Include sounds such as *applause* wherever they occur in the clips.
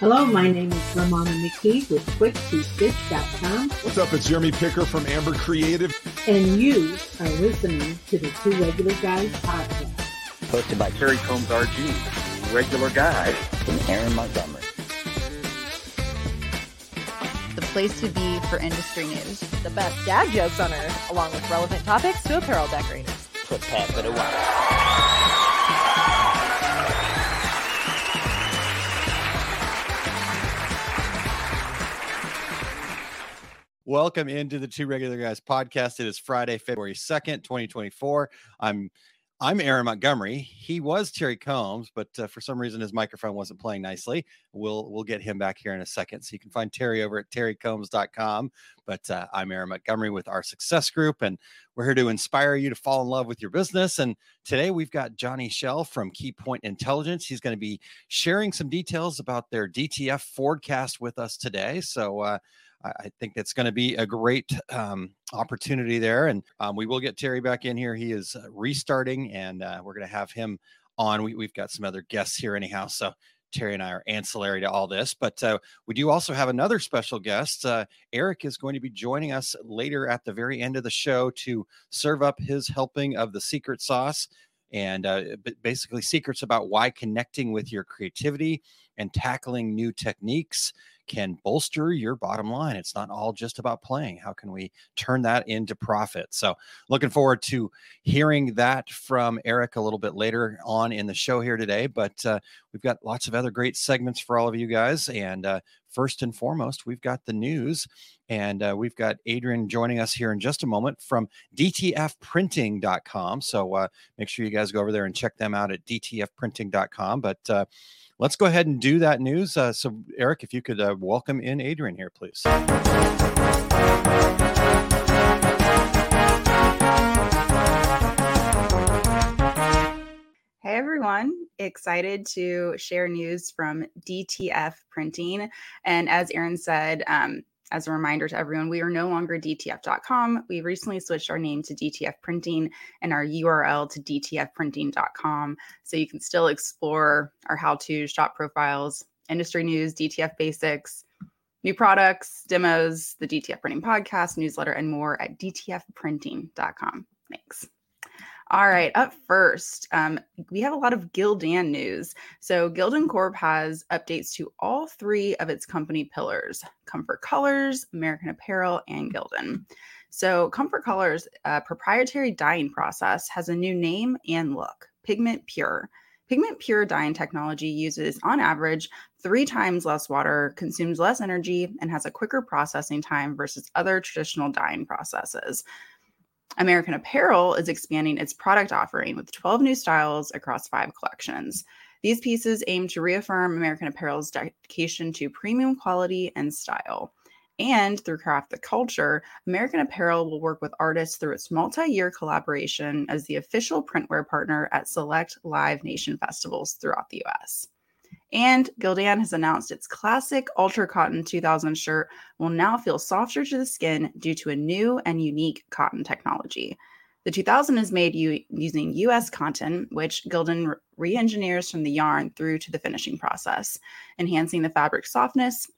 Hello, my name is Ramona McKee with Quick2Stitch.com. What's up? It's Jeremy Picker from Amber Creative. And you are listening to the Two Regular Guys podcast. Hosted by Terry Combs RG, Regular Guy, and Aaron Montgomery. The place to be for industry news. The best dad jokes on earth, along with relevant topics to apparel decorators. Put Pat it away. Welcome into the Two Regular Guys podcast. It is Friday, February 2nd, 2024. I'm I'm Aaron Montgomery. He was Terry Combs, but uh, for some reason his microphone wasn't playing nicely. We'll we'll get him back here in a second. So you can find Terry over at terrycombs.com. But uh, I'm Aaron Montgomery with our success group, and we're here to inspire you to fall in love with your business. And today we've got Johnny Shell from Keypoint Intelligence. He's going to be sharing some details about their DTF Forecast with us today. So uh, I think it's going to be a great um, opportunity there. And um, we will get Terry back in here. He is uh, restarting, and uh, we're going to have him on. We, have got some other guests here, anyhow. So Terry and I are ancillary to all this. But uh, we do also have another special guest. Uh, Eric is going to be joining us later at the very end of the show to serve up his helping of the secret sauce and uh, basically secrets about why connecting with your creativity and tackling new techniques can bolster your bottom line. It's not all just about playing. How can we turn that into profit? So, looking forward to hearing that from Eric a little bit later on in the show here today. But uh, we've got lots of other great segments for all of you guys. And uh, first and foremost, we've got the news. And uh, we've got Adrian joining us here in just a moment from DTFprinting.com. So uh, make sure you guys go over there and check them out at DTFprinting.com. But uh, let's go ahead and do that news. Uh, so, Eric, if you could uh, welcome in Adrian here, please. Hey everyone, excited to share news from DTF Printing. And as Aaron said, um, as a reminder to everyone, we are no longer DTF.com. We recently switched our name to DTF Printing and our URL to DTFprinting.com. So you can still explore our how to shop profiles, industry news, DTF basics, new products, demos, the DTF Printing podcast, newsletter, and more at DTFprinting.com. Thanks. All right, up first, um, we have a lot of Gildan news. So, Gildan Corp has updates to all three of its company pillars Comfort Colors, American Apparel, and Gildan. So, Comfort Colors, a proprietary dyeing process, has a new name and look Pigment Pure. Pigment Pure dyeing technology uses, on average, three times less water, consumes less energy, and has a quicker processing time versus other traditional dyeing processes. American Apparel is expanding its product offering with 12 new styles across five collections. These pieces aim to reaffirm American Apparel's dedication to premium quality and style. And through Craft the Culture, American Apparel will work with artists through its multi year collaboration as the official printwear partner at select Live Nation festivals throughout the US. And Gildan has announced its classic Ultra Cotton 2000 shirt will now feel softer to the skin due to a new and unique cotton technology. The 2000 is made u- using US cotton, which Gildan re engineers from the yarn through to the finishing process, enhancing the fabric softness.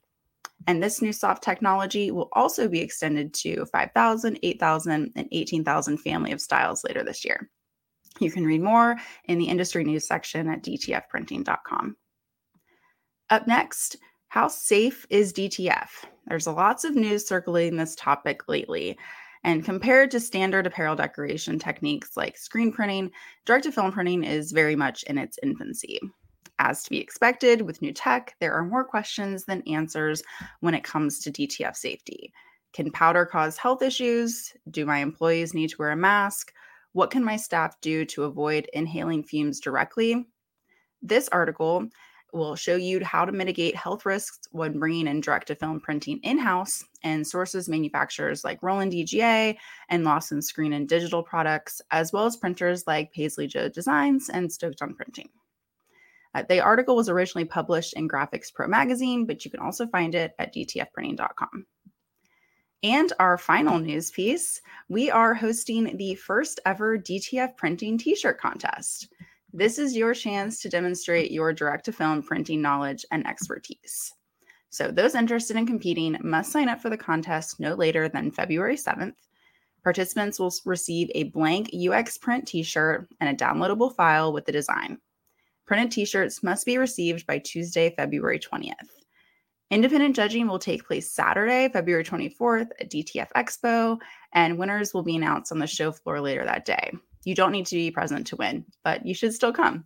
And this new soft technology will also be extended to 5000, 8000, and 18000 family of styles later this year. You can read more in the industry news section at dtfprinting.com. Up next, how safe is DTF? There's lots of news circulating this topic lately. And compared to standard apparel decoration techniques like screen printing, direct to film printing is very much in its infancy. As to be expected with new tech, there are more questions than answers when it comes to DTF safety. Can powder cause health issues? Do my employees need to wear a mask? What can my staff do to avoid inhaling fumes directly? This article will show you how to mitigate health risks when bringing in direct to film printing in house and sources manufacturers like Roland DGA and Lawson Screen and Digital products, as well as printers like Paisley Joe Designs and Stoked on Printing. Uh, the article was originally published in Graphics Pro magazine, but you can also find it at dtfprinting.com. And our final news piece we are hosting the first ever DTF printing t shirt contest. This is your chance to demonstrate your direct to film printing knowledge and expertise. So, those interested in competing must sign up for the contest no later than February 7th. Participants will receive a blank UX print t shirt and a downloadable file with the design. Printed t shirts must be received by Tuesday, February 20th. Independent judging will take place Saturday, February 24th at DTF Expo, and winners will be announced on the show floor later that day. You don't need to be present to win, but you should still come.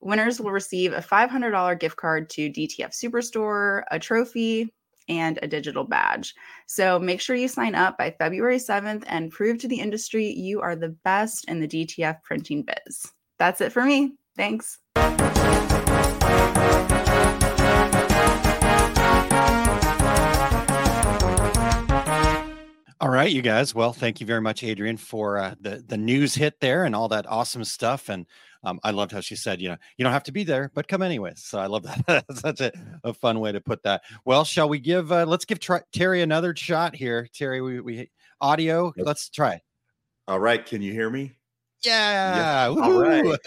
Winners will receive a $500 gift card to DTF Superstore, a trophy, and a digital badge. So make sure you sign up by February 7th and prove to the industry you are the best in the DTF printing biz. That's it for me. Thanks. All right, you guys. Well, thank you very much, Adrian, for uh, the the news hit there and all that awesome stuff. And um, I loved how she said, you know, you don't have to be there, but come anyways. So I love that. *laughs* That's such a, a fun way to put that. Well, shall we give? Uh, let's give try, Terry another shot here. Terry, we, we audio. Let's try. All right, can you hear me? Yeah. All right.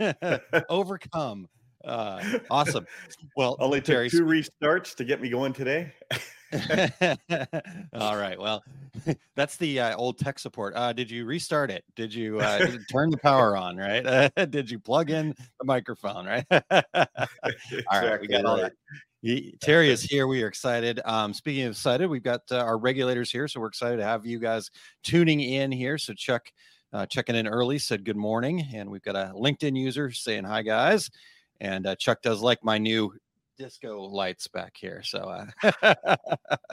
*laughs* *laughs* Overcome. Uh, awesome. Well, Only took Terry, two restarts to get me going today. *laughs* All right. Well, *laughs* that's the uh, old tech support. Uh, did you restart it? Did you, uh, did turn the power on? Right? Uh, *laughs* did you plug in the microphone? Right? All right. We got all that. He- Terry is here. We are excited. Um, speaking of excited, we've got uh, our regulators here, so we're excited to have you guys tuning in here. So Chuck, uh, checking in early, said good morning, and we've got a LinkedIn user saying hi, guys. And uh, Chuck does like my new disco lights back here. So uh,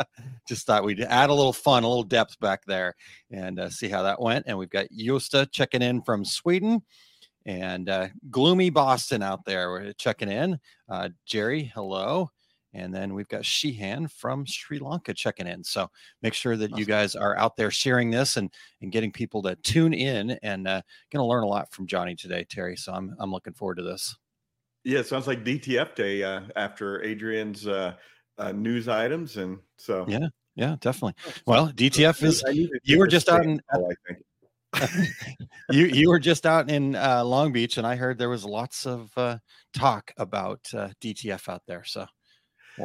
*laughs* just thought we'd add a little fun, a little depth back there and uh, see how that went. And we've got Josta checking in from Sweden and uh, gloomy Boston out there. We're checking in. Uh, Jerry, hello. And then we've got Sheehan from Sri Lanka checking in. So make sure that you guys are out there sharing this and and getting people to tune in and uh, going to learn a lot from Johnny today, Terry. So I'm I'm looking forward to this. Yeah, it sounds like DTF day uh, after Adrian's uh, uh, news items, and so Yeah, Yeah, definitely. Well, DTF is I need to you were just out in- now, I think. *laughs* you you were just out in uh, Long Beach, and I heard there was lots of uh, talk about uh, DTF out there. So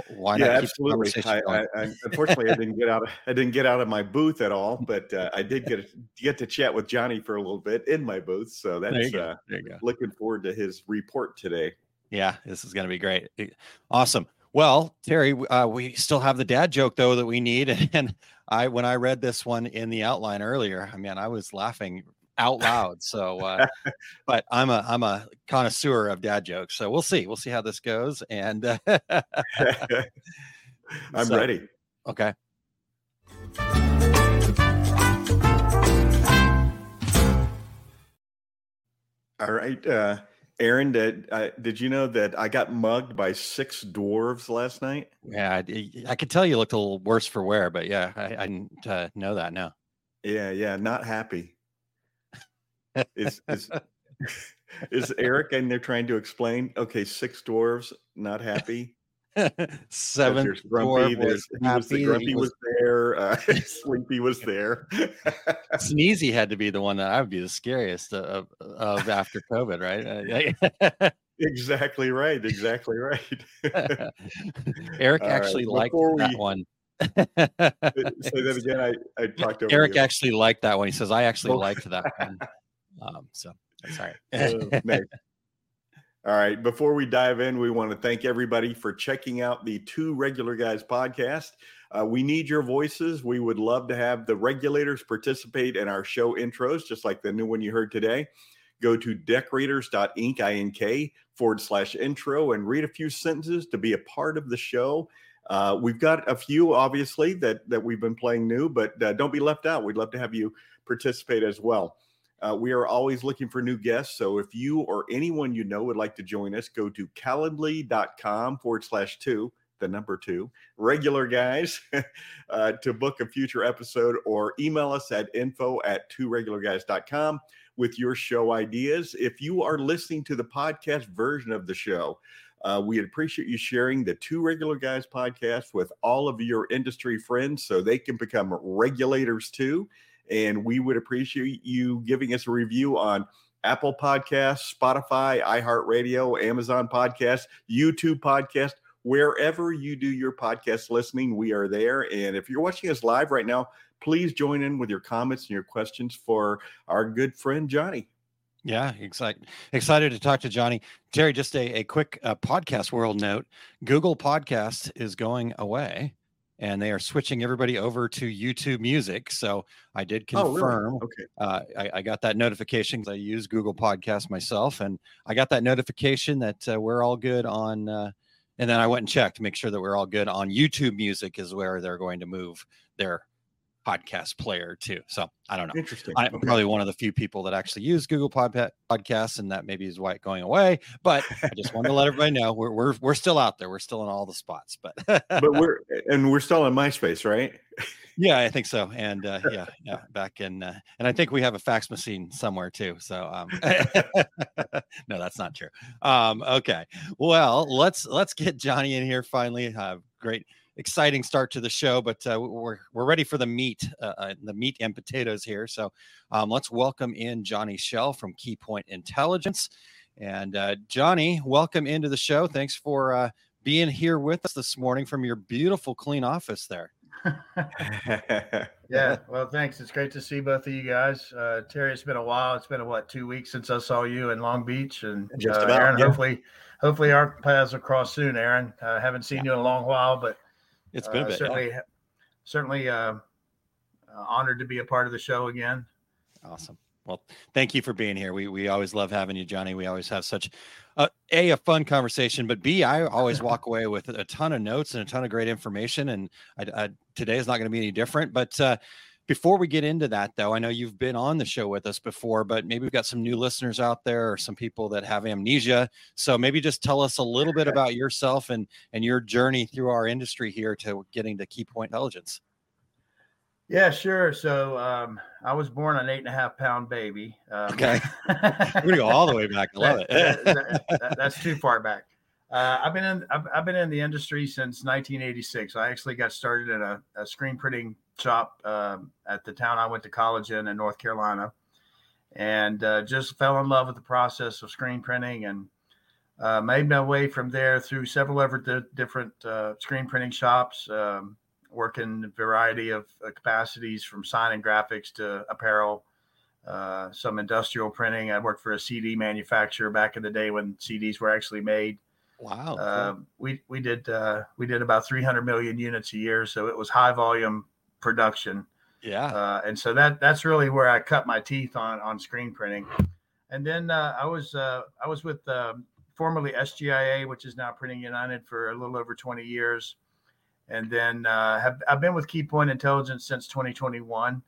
why yeah, not keep the absolutely. I. I, I, unfortunately, I didn't get out. Of, I didn't get out of my booth at all, but uh, I did get get to chat with Johnny for a little bit in my booth. So there you that's go. uh, There you go. looking forward to his report today. Yeah, this is going to be great. Awesome. Well, Terry, uh, we still have the dad joke though that we need, *laughs* and I when I read this one in the outline earlier, I mean, I was laughing out loud. So, uh, *laughs* but I'm a I'm a connoisseur of dad jokes, so we'll see. We'll see how this goes. And uh, *laughs* I'm So- ready. okay, All right, uh, Aaron. Did uh, did you know that I got mugged by six dwarves last night? yeah, I could tell you looked a little worse for wear, but yeah, I, I didn't uh, know that now. Yeah, yeah, not happy. *laughs* Is is *laughs* is Eric and they're trying to explain? Okay, six dwarves, not happy. *laughs* Seven There's grumpy. There's *laughs* he was the grumpy he was, there. Uh, *laughs* sleepy was there. Sneezy had to be the one that I would be the scariest of, of after COVID, right? exactly right. Exactly right. Uh, Eric All right, actually liked before that we- one. Say that again. I, I talked over Eric you. actually liked that one. He says, I actually liked that one. Um, so sorry. Uh. All right. Before we dive in, we want to thank everybody for checking out the Two Regular Guys podcast. Uh, we need your voices. We would love to have the regulators participate in our show intros, just like the new one you heard today. Go to decorators.ink, I-N-K, forward slash intro and read a few sentences to be a part of the show. Uh, we've got a few, obviously, that, that we've been playing new, but uh, don't be left out. We'd love to have you participate as well. Uh, we are always looking for new guests. So if you or anyone you know would like to join us, go to calendly.com forward slash two, the number two, regular guys, *laughs* uh, to book a future episode or email us at info at two regularguys.com with your show ideas. If you are listening to the podcast version of the show, uh, we'd appreciate you sharing the Two Regular Guys podcast with all of your industry friends so they can become regulators too and we would appreciate you giving us a review on Apple Podcasts, Spotify, iHeartRadio, Amazon Podcast, YouTube Podcast, wherever you do your podcast listening, we are there. And if you're watching us live right now, please join in with your comments and your questions for our good friend Johnny. Yeah, excited excited to talk to Johnny. Terry, just a, a quick uh, podcast world note. Google Podcast is going away and they are switching everybody over to YouTube Music. So I did confirm. Oh, really? Okay. Uh, I, I, got that notification because I use Google Podcast myself, and I got that notification that uh, we're all good on. Uh, and then I went and checked to make sure that we're all good on YouTube Music is where they're going to move their podcast player too. So I don't know. Interesting. I'm Okay. probably one of the few people that actually use Google Pod- Podcasts, and that maybe is why it's going away. But I just wanted to let everybody know we're we're we're still out there. We're still in all the spots. But but *laughs* we're and we're still in MySpace, right? yeah, I think so. And uh, yeah, yeah, back in uh, and I think we have a fax machine somewhere too. So um, *laughs* no, that's not true. Um, okay, well let's let's get Johnny in here finally. Uh, great exciting start to the show, but uh, we're we're ready for the meat, uh, uh, the meat and potatoes here. So um, let's welcome in Johnny Shell from Keypoint Intelligence. And uh, Johnny, welcome into the show. Thanks for uh, being here with us this morning from your beautiful, clean office there. *laughs* Yeah, well, thanks. It's great to see both of you guys. Uh, Terry, it's been a while. It's been what two weeks since I saw you in Long Beach, and Just uh, about, Aaron. yeah. Hopefully, hopefully our paths will cross soon. Aaron, I haven't seen you in a long while, but It's been a uh, bit. yeah. certainly, certainly uh, uh, honored to be a part of the show again. Awesome. Well, thank you for being here. We we always love having you, Johnny. We always have such uh, a a fun conversation, but b I always walk away with a ton of notes and a ton of great information. And I, I, today is not going to be any different. But uh, before we get into that, though, I know you've been on the show with us before, but maybe we've got some new listeners out there or some people that have amnesia. So maybe just tell us a little bit about yourself and and your journey through our industry here to getting to Keypoint Intelligence. Yeah, sure. So um, I was born an eight and a half pound baby. Um, Okay. *laughs* We're gonna go all the way back. I love it. That- that- *laughs* that- that's too far back. Uh, I've been in I've, I've been in the industry since 1986. I actually got started in a, a screen printing shop um, at the town I went to college in in North Carolina, and uh, just fell in love with the process of screen printing and uh, made my way from there through several other di- different uh, screen printing shops, um, working a variety of uh, capacities from sign and graphics to apparel, uh, some industrial printing. I worked for a CD manufacturer back in the day when CDs were actually made. Wow. cool. Uh, we we did uh, we did about 300 million units a year, so it was high volume production. yeah. Uh, and so that that's really where I cut my teeth on on screen printing. And then uh, I was uh, I was with um, formerly SGIA, which is now Printing United, for a little over 20 years, and then uh, have I've been with Keypoint Intelligence since 2021,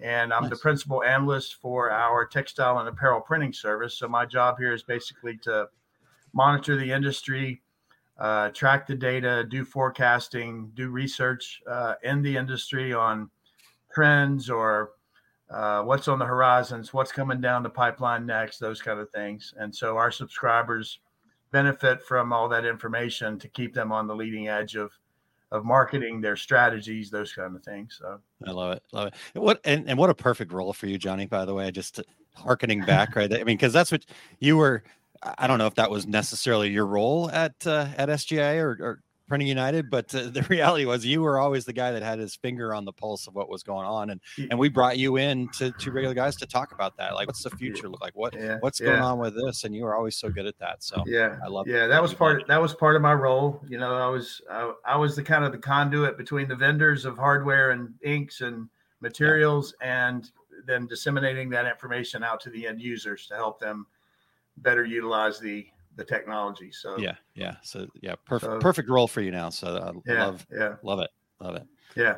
and I'm the principal analyst for our textile and apparel printing service. So my job here is basically to monitor the industry, uh, track the data, do forecasting, do research uh, in the industry on trends or uh, what's on the horizons, what's coming down the pipeline next, those kind of things. And so our subscribers benefit from all that information to keep them on the leading edge of of marketing, their strategies, those kind of things. So I love it. Love it. What and, and what a perfect role for you, Johnny, by the way, just harkening back, right? I mean, because that's what you were. I don't know if that was necessarily your role at uh, at SGA or, or Printing United, but uh, *laughs* the reality was you were always the guy that had his finger on the pulse of what was going on, and and we brought you in to two regular guys to talk about that. Like, what's the future look like? What yeah, what's going yeah. on with this? And you were always so good at that. So yeah I love yeah it. that was part did. that was part of my role you know i was I, I was the kind of the conduit between the vendors of hardware and inks and materials and then disseminating that information out to the end users to help them better utilize the the technology so yeah, yeah. So yeah, perfect So- perfect role for you now. So I yeah love yeah love it, love it. yeah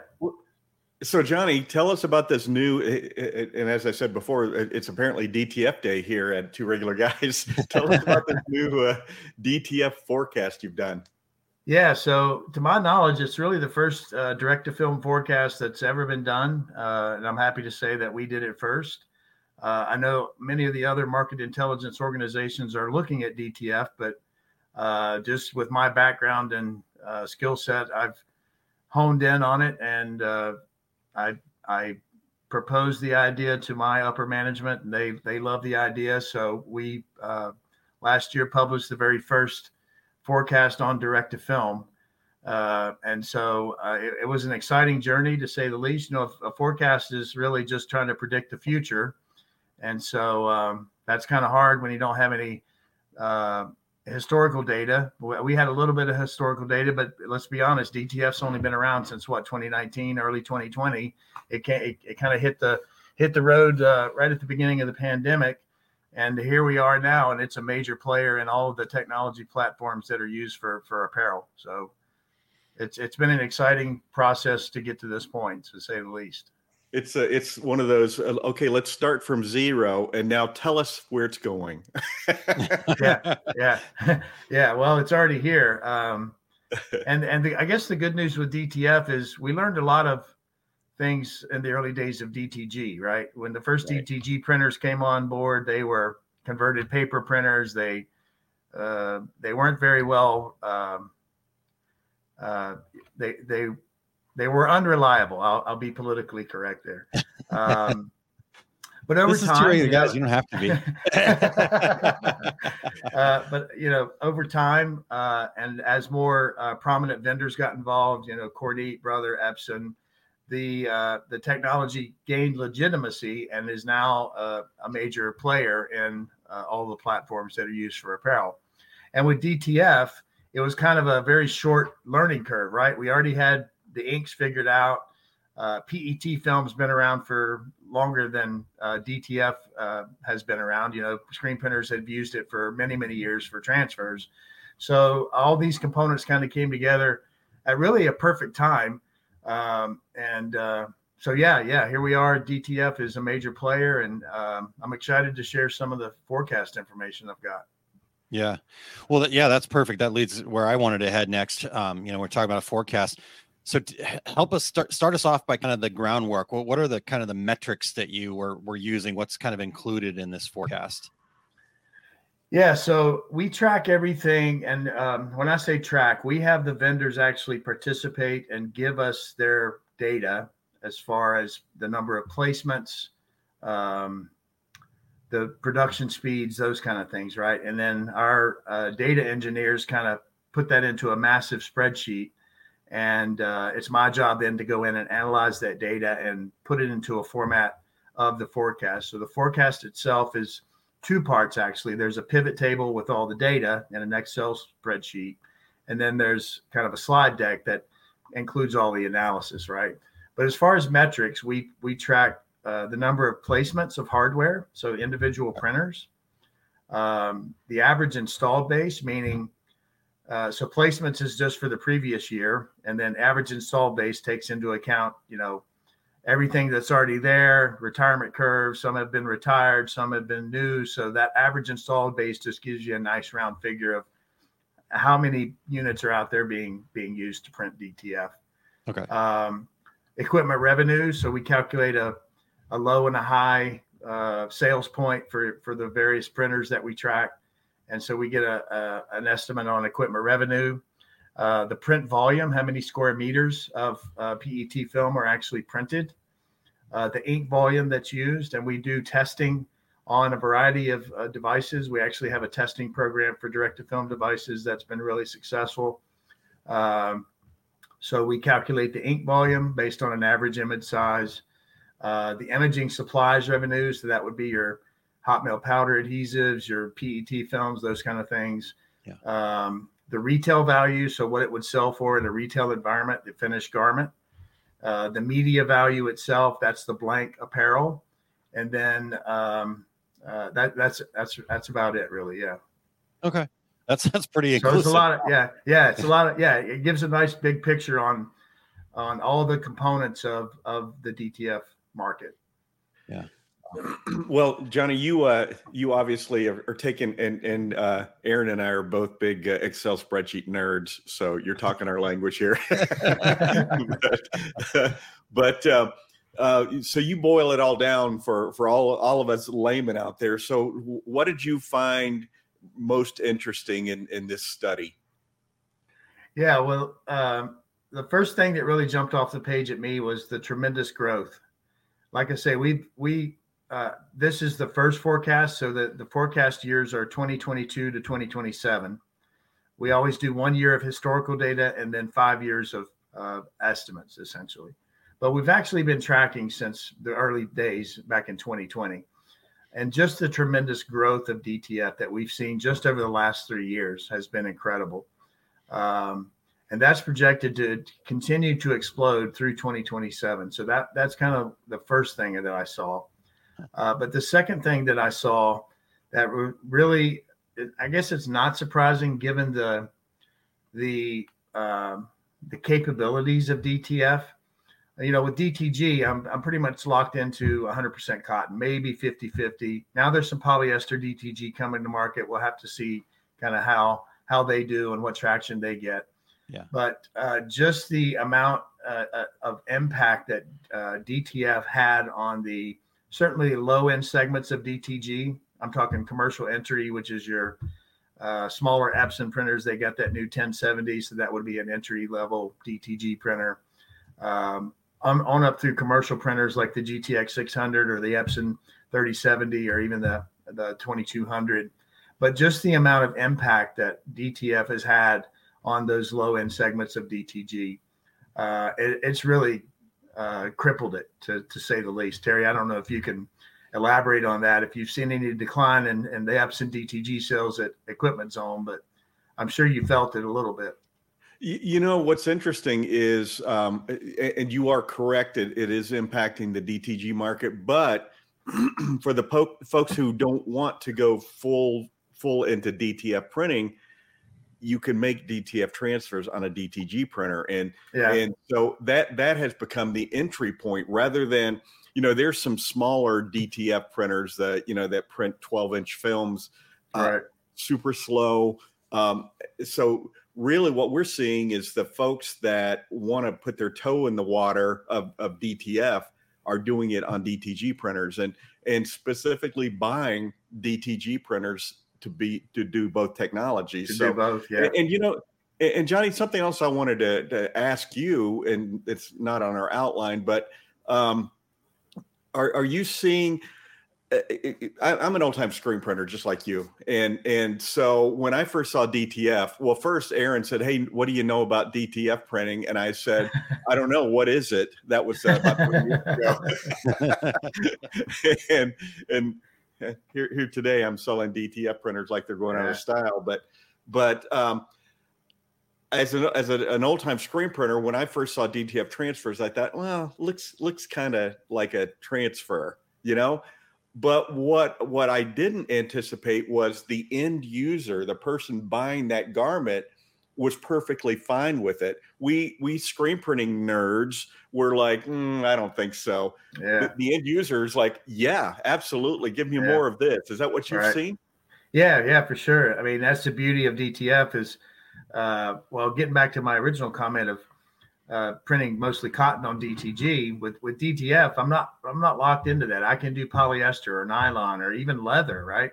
So, Johnny, tell us about this new, and as I said before, it's apparently DTF day here at Two Regular Guys. *laughs* tell us about this new uh, DTF forecast you've done. Yeah, so to my knowledge, it's really the first uh, direct to film forecast that's ever been done. Uh, and I'm happy to say that we did it first. Uh, I know many of the other market intelligence organizations are looking at DTF, but uh, just with my background and uh, skill set, I've honed in on it and uh, I, I proposed the idea to my upper management, and they they love the idea. So we uh, last year published the very first forecast on direct to film. Uh, and so uh, it, it, was an exciting journey to say the least. You know, a forecast is really just trying to predict the future. And so um, that's kind of hard when you don't have any uh, historical data. We had a little bit of historical data, but let's be honest, DTF's only been around since what 2019, early 2020. It can it, it kind of hit the hit the road uh, right at the beginning of the pandemic, and here we are now, and it's a major player in all of the technology platforms that are used for for apparel. So it's it's been an exciting process to get to this point, to say the least. It's a, it's one of those. Uh, okay, let's start from zero, and now tell us where it's going. *laughs* yeah, yeah, *laughs* yeah. Well, it's already here. Um, and and the, I guess the good news with DTF is we learned a lot of things in the early days of DTG. Right when the first right. DTG printers came on board, they were converted paper printers. They uh, they weren't very well. Um, uh, they they they were unreliable. I'll, I'll be politically correct there. Um, *laughs* but over this time, you guys, you don't have to be. *laughs* uh, but you know, over time, uh, and as more uh, prominent vendors got involved, you know, Kornit, Brother, Epson, the uh, the technology gained legitimacy and is now uh, a major player in uh, all the platforms that are used for apparel. And with DTF, it was kind of a very short learning curve, right? We already had the inks figured out. Uh, PET film's been around for longer than uh, DTF uh, has been around. You know, screen printers have used it for many, many years for transfers. So all these components kind of came together at really a perfect time. Um, and uh, so, yeah, yeah, here we are. DTF is a major player, and um, I'm excited to share some of the forecast information I've got. Yeah. Well, yeah, that's perfect. That leads where I wanted to head next. Um, you know, we're talking about a forecast. So help us start start us off by kind of the groundwork. What what are the kind of the metrics that you were were using? What's kind of included in this forecast? Yeah, so we track everything, and um, when I say track, we have the vendors actually participate and give us their data as far as the number of placements, um, the production speeds, those kind of things, right? And then our uh, data engineers kind of put that into a massive spreadsheet. And uh, it's my job then to go in and analyze that data and put it into a format of the forecast. So the forecast itself is two parts actually. There's a pivot table with all the data and an Excel spreadsheet. And then there's kind of a slide deck that includes all the analysis, right? But as far as metrics, we we track uh, the number of placements of hardware, so individual printers, um, the average installed base, meaning uh, so placements is just for the previous year, and then average installed base takes into account, you know, everything that's already there, retirement curve. Some have been retired, some have been new. So that average installed base just gives you a nice round figure of how many units are out there being being used to print DTF. Okay. Um, equipment revenue. So we calculate a a low and a high uh, sales point for for the various printers that we track, and so we get a, a an estimate on equipment revenue. Uh, the print volume, how many square meters of uh, PET film are actually printed, uh, the ink volume that's used, and we do testing on a variety of uh, devices. We actually have a testing program for direct to film devices that's been really successful. Um, so we calculate the ink volume based on an average image size. Uh, the imaging supplies revenue, so that would be your hot melt powder adhesives, your PET films, those kind of things. Yeah. Um, the retail value, so what it would sell for in a retail environment, the finished garment. Uh, the media value itself, that's the blank apparel, and then um, uh, that that's that's that's about it, really. Yeah. Okay, that's that's pretty. So it's a lot of yeah yeah it's a *laughs* lot of yeah it gives a nice big picture on on all the components of of the DTF market. Yeah. Well, Johnny, you uh, you obviously are, are taking and and uh, Aaron and I are both big uh, Excel spreadsheet nerds, so you're talking our language here. but, *laughs* but uh, uh, so you boil it all down for for all all of us laymen out there. So, what did you find most interesting in in this study? Yeah, well, um, the first thing that really jumped off the page at me was the tremendous growth like I say, we we uh, this is the first forecast, so the the forecast years are 2022 to 2027. We always do one year of historical data and then five years of uh, estimates, essentially. But we've actually been tracking since the early days back in 2020 and just the tremendous growth of DTF that we've seen just over the last three years has been incredible. Um, and that's projected to continue to explode through 2027. So that that's kind of the first thing that I saw. Uh, but the second thing that I saw that really, I guess it's not surprising given the the um, the capabilities of DTF you know, with DTG, I'm, I'm pretty much locked into 100% cotton, maybe 50 50. Now there's some polyester DTG coming to market. We'll have to see kind of how how they do and what traction they get. Yeah. But uh, just the amount uh, uh of impact that uh, DTF had on the certainly low end segments of DTG. I'm talking commercial entry, which is your uh, smaller Epson printers. They got that new 1070, so that would be an entry level DTG printer. Um, on, on up through commercial printers like the GTX 600 or the Epson 3070 or even the the 2200. But just the amount of impact that DTF has had on those low end segments of DTG, uh, it, it's really uh, crippled it to, to say the least. Terry, I don't know if you can elaborate on that. If you've seen any decline in, in the Epson DTG sales at Equipment Zone, but I'm sure you felt it a little bit. You know what's interesting is, um, and you are correct. It, it is impacting the DTG market, but *clears throat* for the po- folks who don't want to go full full into DTF printing, you can make DTF transfers on a DTG printer, and yeah. and so that that has become the entry point rather than you know there's some smaller DTF printers that you know that print 12 inch films, uh, super slow. Um, so really what we're seeing is the folks that want to put their toe in the water of, of DTF are doing it on DTG printers and and specifically buying DTG printers to be to do both technologies. To so, do both, yeah. And, and, you know, and Johnny, something else I wanted to, to ask you, and it's not on our outline, but um, are are you seeing uh, I, am an old time screen printer, just like you. And and so when I first saw DTF, well, first Aaron said, "Hey, what do you know about DTF printing?" And I said, "I don't know. What is it?" That was uh, about years ago. *laughs* *laughs* and and *laughs* here here today, I'm selling DTF printers like they're going yeah. out of style. But but um, as an as a, an old time screen printer, when I first saw DTF transfers, I thought, well, looks looks kind of like a transfer, you know but what what I didn't anticipate was the end user, the person buying that garment, was perfectly fine with it. We we screen printing nerds were like, mm, I don't think so. Yeah. The, the, end user is like, yeah, absolutely. Give me yeah. more of this. Is that what you've right. seen? Yeah, yeah, for sure. I mean, that's the beauty of DTF is, uh, well, getting back to my original comment of uh, printing mostly cotton on DTG. With with DTF, I'm not I'm not locked into that. I can do polyester or nylon or even leather, right?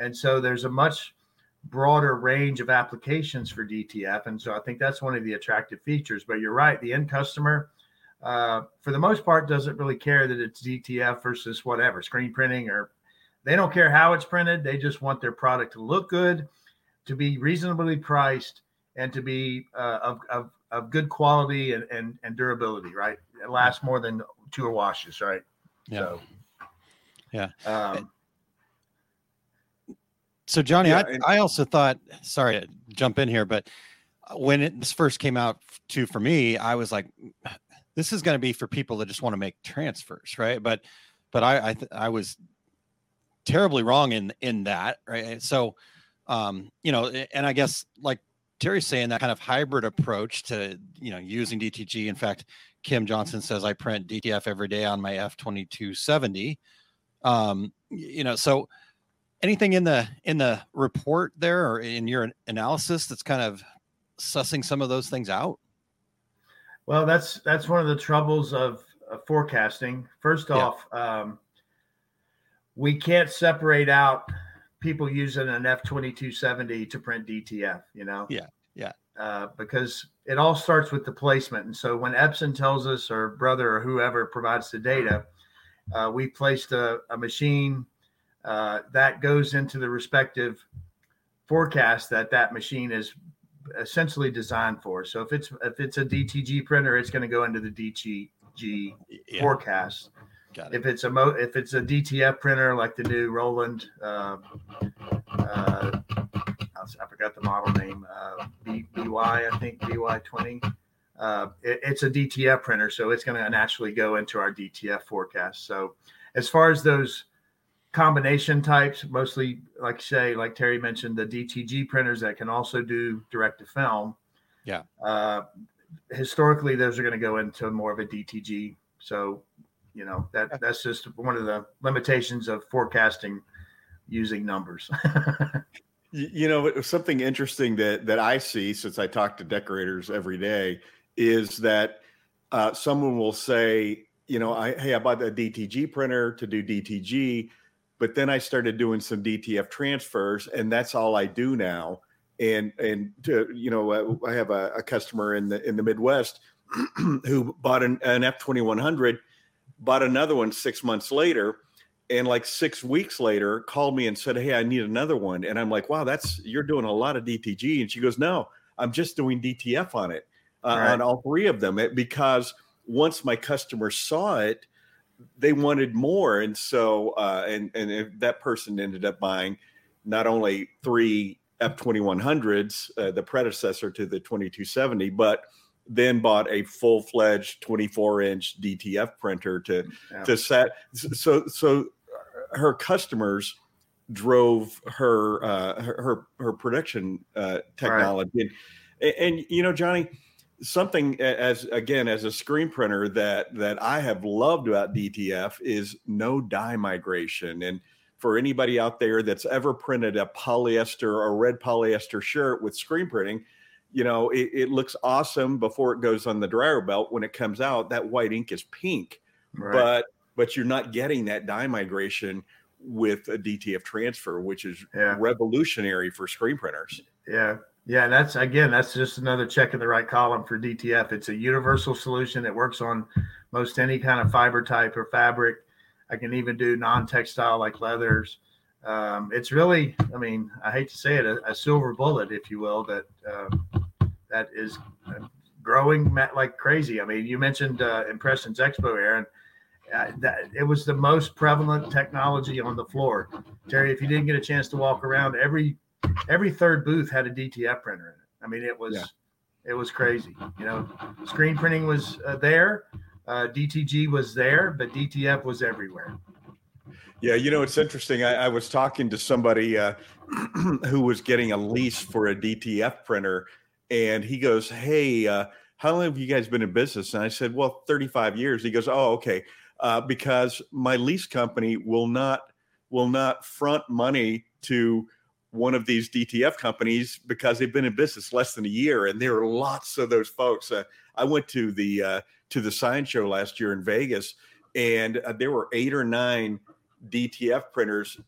And so there's a much broader range of applications for DTF, and so I think that's one of the attractive features. But you're right, the end customer, uh, for the most part, doesn't really care that it's DTF versus whatever screen printing or they don't care how it's printed. They just want their product to look good, to be reasonably priced, and to be uh, of, of of good quality and, and, and durability, right? It lasts more than two washes, right? Yeah. So, yeah. Um, so Johnny, yeah, I, and- I also thought, sorry to jump in here, but when it, this first came out too for me, I was like, this is going to be for people that just want to make transfers, right? But, but I, I, th- I was terribly wrong in in that, right? So, um, you know, and I guess like Terry's saying that kind of hybrid approach to you know using DTG. In fact, Kim Johnson says I print DTF every day on my F2270. Um, you know, so anything in the in the report there or in your analysis that's kind of sussing some of those things out? Well, that's that's one of the troubles of, of forecasting. First off, um, we can't separate out people using an F twenty two seventy to print DTF. You know. Yeah. Yeah. Uh, because it all starts with the placement, and so when Epson tells us, or Brother, or whoever provides the data, uh, we placed a, a machine uh, that goes into the respective forecast that that machine is essentially designed for. So if it's if it's a DTG printer, it's going to go into the DTG Yeah, forecast. got it. If it's a mo if it's a DTF printer like the new Roland, uh, uh, I forgot the model name, uh, B, BY I think BY twenty. Uh, it- it's a DTF printer, so it's going to naturally go into our DTF forecast. So, as far as those combination types, mostly like you say, like Terry mentioned, the DTG printers that can also do direct to film. Yeah. Uh, historically, those are going to go into more of a DTG. So, you know that that's just one of the limitations of forecasting using numbers. *laughs* You know, something interesting that that I see since I talk to decorators every day is that uh, someone will say, you know, I hey, I bought a DTG printer to do DTG, but then I started doing some DTF transfers, and that's all I do now. And and to, you know, uh, I have a, a customer in the in the Midwest *clears throat* who bought an, an F twenty one hundred, bought another one six months later, and like six weeks later called me and said hey i need another one and i'm like wow that's you're doing a lot of dtg and she goes no i'm just doing dtf on it uh, Right. on all three of them It- because once my customer saw it they wanted more and so uh, and and if that person ended up buying not only three f2100s uh, the predecessor to the 2270 but then bought a full-fledged 24 inch dtf printer to Yeah. to set so so her customers drove her uh her her, production uh technology and, and you know johnny something as again as a screen printer that that i have loved about dtf is no dye migration and for anybody out there that's ever printed a polyester or red polyester shirt with screen printing you know it, it looks awesome before it goes on the dryer belt when it comes out that white ink is pink Right. but but you're not getting that dye migration with a DTF transfer, which is Yeah. revolutionary for screen printers. Yeah. Yeah. That's again, that's just another check in the right column for DTF. It's a universal solution that works on most any kind of fiber type or fabric. I can even do non textile like leathers. Um, it's really, I mean, I hate to say it, a, a silver bullet, if you will, that um that is uh, growing like crazy. I mean, you mentioned uh, Impressions Expo, Aaron. Uh, that it was the most prevalent technology on the floor. Terry, if you didn't get a chance to walk around, every every third booth had a DTF printer in it. I mean, it was Yeah. it was crazy. You know, screen printing was uh, there, uh, DTG was there, but DTF was everywhere. Yeah, you know, it's interesting. I, I was talking to somebody uh, *clears throat* who was getting a lease for a DTF printer, and he goes, "Hey, uh, how long have you guys been in business?" And I said, "Well, 35 years." He goes, "Oh, okay, uh, because my lease company will not will not front money to one of these DTF companies because they've been in business less than a year, and there are lots of those folks. Uh, I went to the uh, to the science show last year in Vegas, and uh, there were eight or nine DTF printers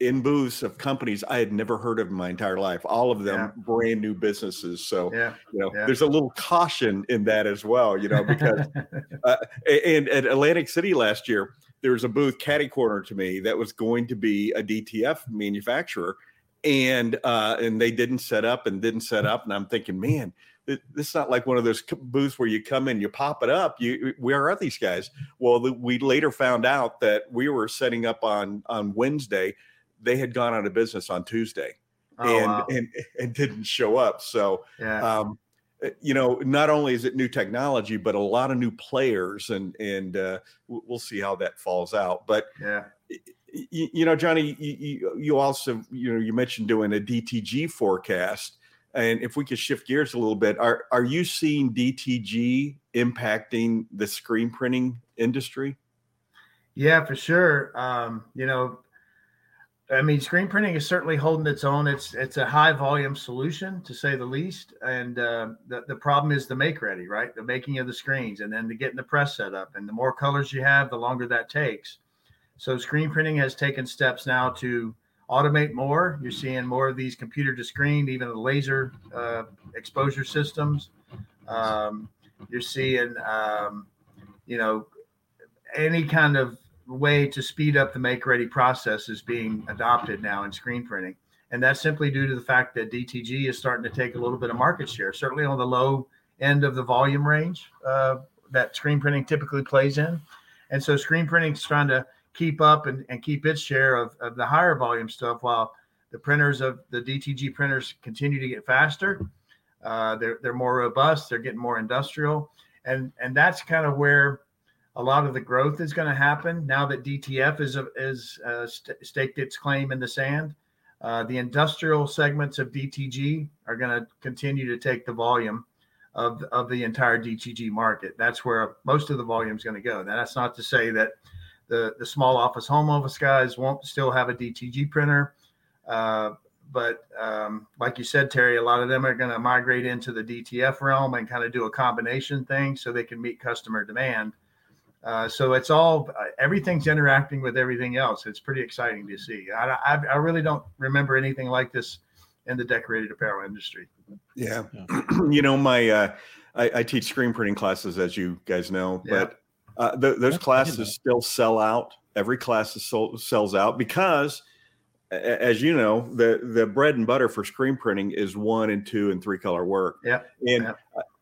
in booths of companies I had never heard of in my entire life. All of them Yeah. brand new businesses. So Yeah. you know, Yeah. there's a little caution in that as well. You know, because *laughs* uh, and at Atlantic City last year, there was a booth catty corner to me that was going to be a DTF manufacturer, and uh, and they didn't set up and didn't set up, and I'm thinking, man, this is not like one of those booths where you come in, you pop it up. You where are these guys? Well, the, we later found out that we were setting up on on Wednesday. They had gone out of business on Tuesday Oh, and, wow. and and didn't show up. So yeah. um, uh, you know, not only is it new technology, but a lot of new players, and and uh, we'll see how that falls out. But yeah. You, you know, Johnny, you, you, also you know you mentioned doing a DTG forecast, and if we could shift gears a little bit, are are you seeing DTG impacting the screen printing industry? Yeah, for sure. Um, you know, I mean, screen printing is certainly holding its own. It's it's a high volume solution to say the least. And uh, the the problem is the make ready, right? The making of the screens, and then the getting the press set up. And the more colors you have, the longer that takes. So screen printing has taken steps now to automate more. You're seeing more of these computer to screen, even the laser uh, exposure systems. Um, you're seeing, um, you know, any kind of way to speed up the make ready process is being adopted now in screen printing. And that's simply due to the fact that DTG is starting to take a little bit of market share, certainly on the low end of the volume range uh, that screen printing typically plays in. And so screen printing is trying to keep up and, and keep its share of, of the higher volume stuff while the printers of the DTG printers continue to get faster. Uh, they're, they're more robust, they're getting more industrial. And, and that's kind of where a lot of the growth is going to happen now that DTF is, is uh, st- staked its claim in the sand. Uh, the industrial segments of DTG are going to continue to take the volume of, of the entire DTG market. That's where most of the volume is going to go. Now, that's not to say that the, the small office, home office guys won't still have a DTG printer. Uh, but um, like you said, Terry, a lot of them are going to migrate into the DTF realm and kind of do a combination thing so they can meet customer demand. Uh, so it's all uh, everything's interacting with everything else. It's pretty exciting to see. I, I, I, really don't remember anything like this in the decorated apparel industry. Yeah, *clears throat* you know, my uh, I, I, teach screen printing classes, as you guys know, yeah. but uh, th- those classes still sell out. Every class sold, sells out because, as you know, the the bread and butter for screen printing is one and two and three color work. Yeah, and yeah.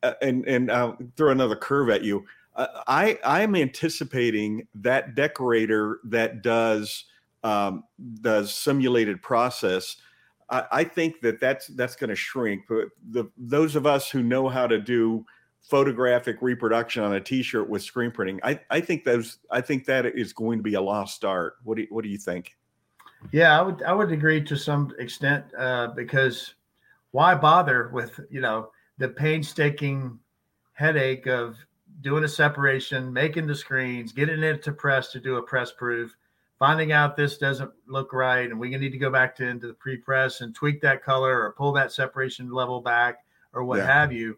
Uh, and and I'll throw another curve at you I I'm anticipating that decorator that does um, does simulated process. I, I think that that's that's going to shrink. But the those of us who know how to do photographic reproduction on a T-shirt with screen printing, I I think those I think that is going to be a lost art. What do you, what do you think? Yeah, I would I would agree to some extent uh, because why bother with you know the painstaking headache of doing a separation, making the screens, getting it to press to do a press proof, finding out this doesn't look right, and we need to go back to into the pre-press and tweak that color or pull that separation level back or what yeah. have you.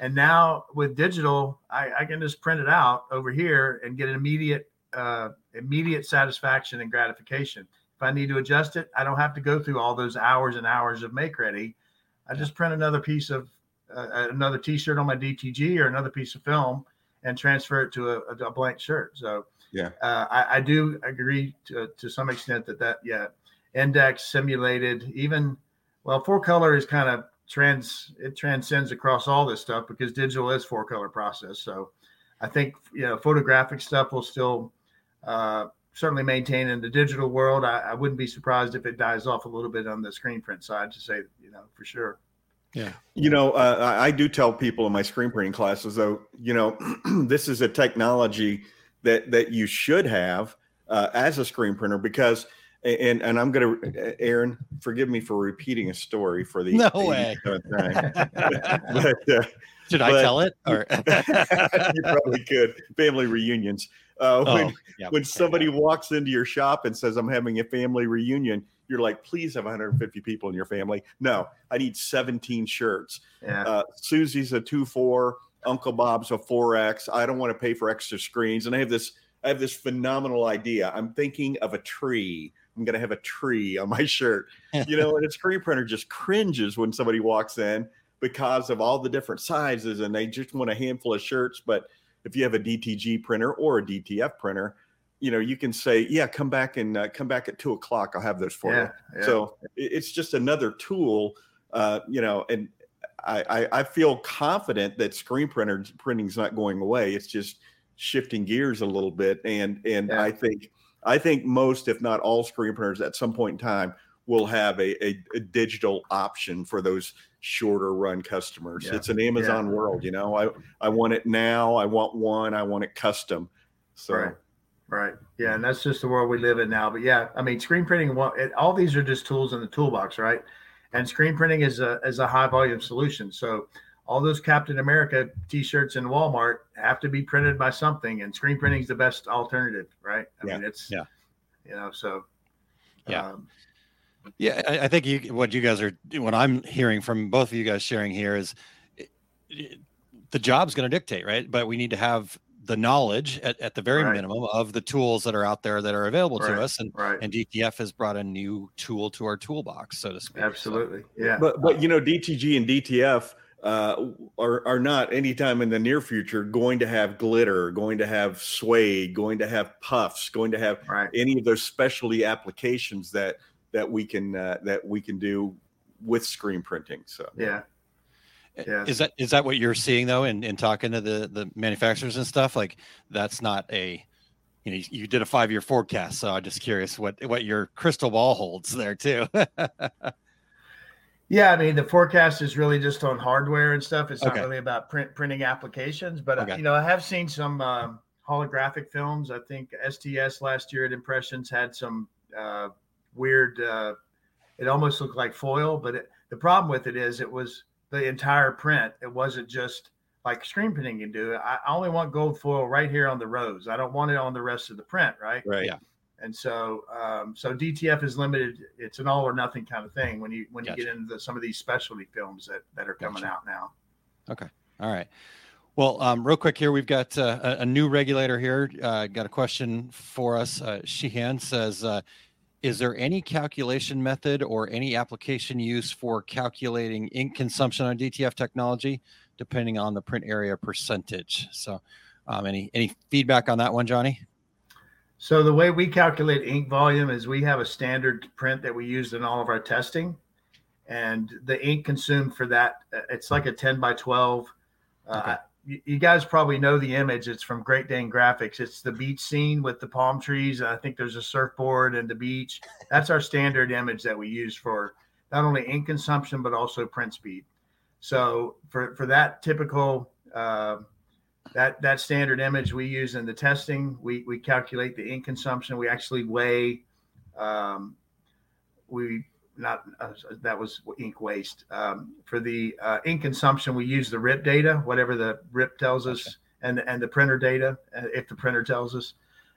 And now with digital, I, I, can just print it out over here and get an immediate uh, immediate satisfaction and gratification. If I need to adjust it, I don't have to go through all those hours and hours of make ready. I just print another piece of uh, another T-shirt on my DTG or another piece of film and transfer it to a, a blank shirt. So yeah, uh, I, I, do agree to, to some extent that that yeah, index simulated even well four color is kind of trans it transcends across all this stuff because digital is four color process. So I think you know photographic stuff will still uh, certainly maintain in the digital world. I, I wouldn't be surprised if it dies off a little bit on the screen print side to say you know for sure. Yeah. You know, uh, I do tell people in my screen printing classes, though, you know, *clears throat* this is a technology that that you should have uh, as a screen printer because, and and I'm going to, Aaron, forgive me for repeating a story for the no way. time. *laughs* but, uh, Should I tell it? Or *laughs* you probably could. Family reunions. Uh, oh, when yeah, when somebody yeah. walks into your shop and says, "I'm having a family reunion," you're like, please have 150 people in your family. No, I need 17 shirts. Yeah. Uh, Susie's a two four, Uncle Bob's a four X. I don't want to pay for extra screens, and I have this. I have this phenomenal idea. I'm thinking of a tree. I'm going to have a tree on my shirt. *laughs* You know, and a screen printer just cringes when somebody walks in because of all the different sizes, and they just want a handful of shirts. But if you have a DTG printer or a DTF printer, you know you can say yeah come back and uh, come back at two o'clock i'll have those for yeah, you yeah. so it's just another tool uh, you know and I, I, I feel confident that screen printer printing is not going away it's just shifting gears a little bit and and yeah. i think i think most if not all screen printers at some point in time will have a, a, a digital option for those shorter run customers it's an amazon world you know i i want it now i want one i want it custom so right. Right. Yeah, and that's just the world we live in now. But yeah, I mean, screen printing. All these are just tools in the toolbox, right? And screen printing is a is a high volume solution. So all those Captain America T-shirts in Walmart have to be printed by something, and screen printing is the best alternative, right? I yeah. mean, it's yeah, you know, so yeah. Um, yeah, I, I, think you, what you guys are, what I'm hearing from both of you guys sharing here is it, it, the job's going to dictate, right? But we need to have the knowledge at, at the very right. minimum of the tools that are out there that are available right. to us and right. and DTF has brought a new tool to our toolbox so to speak absolutely so, yeah but but you know DTG and DTF uh, are are not anytime in the near future going to have glitter, going to have suede, going to have puffs, going to have Right. any of those specialty applications that that we can uh, that we can do with screen printing. So Yeah. Yeah. Is that is that what you're seeing though in, in talking to the the manufacturers and stuff? Like that's not a you know, you, you did a five year forecast, so I'm just curious what what your crystal ball holds there too. *laughs* Yeah, I mean the forecast is really just on hardware and stuff. It's Okay. not really about print printing applications. But Okay. you know, I have seen some um, holographic films. I think STS last year at Impressions had some uh, weird. Uh, it almost looked like foil, but it, the problem with it is it was the entire print. It wasn't just like screen printing can do. I I only want gold foil right here on the rose. I don't want it on the rest of the print, right? right, Yeah. And so, um, so DTF is limited. It's an all or nothing kind of thing when you when you get into the, some of these specialty films that that are coming Gotcha. out now. Okay. All right. Well, um, real quick here, we've got uh, a, a new regulator here. Uh, got a question for us. Uh, Sheehan says, uh, "Is there any calculation method or any application use for calculating ink consumption on DTF technology, depending on the print area percentage?" So, um, any any feedback on that one, Johnny? So the way we calculate ink volume is we have a standard print that we use in all of our testing, and the ink consumed for that uh, it's like a ten by twelve. Uh, Okay. you, you guys probably know the image. It's from Great Dane Graphics. It's the beach scene with the palm trees. And I think there's a surfboard and the beach. That's our standard image that we use for not only ink consumption but also print speed. So for for that typical uh, that that standard image we use in the testing, we we calculate the ink consumption. We actually weigh. Um, we not uh, that was ink waste um, for the uh, ink consumption. We use the RIP data, whatever the RIP tells us, and and the printer data uh, if the printer tells us.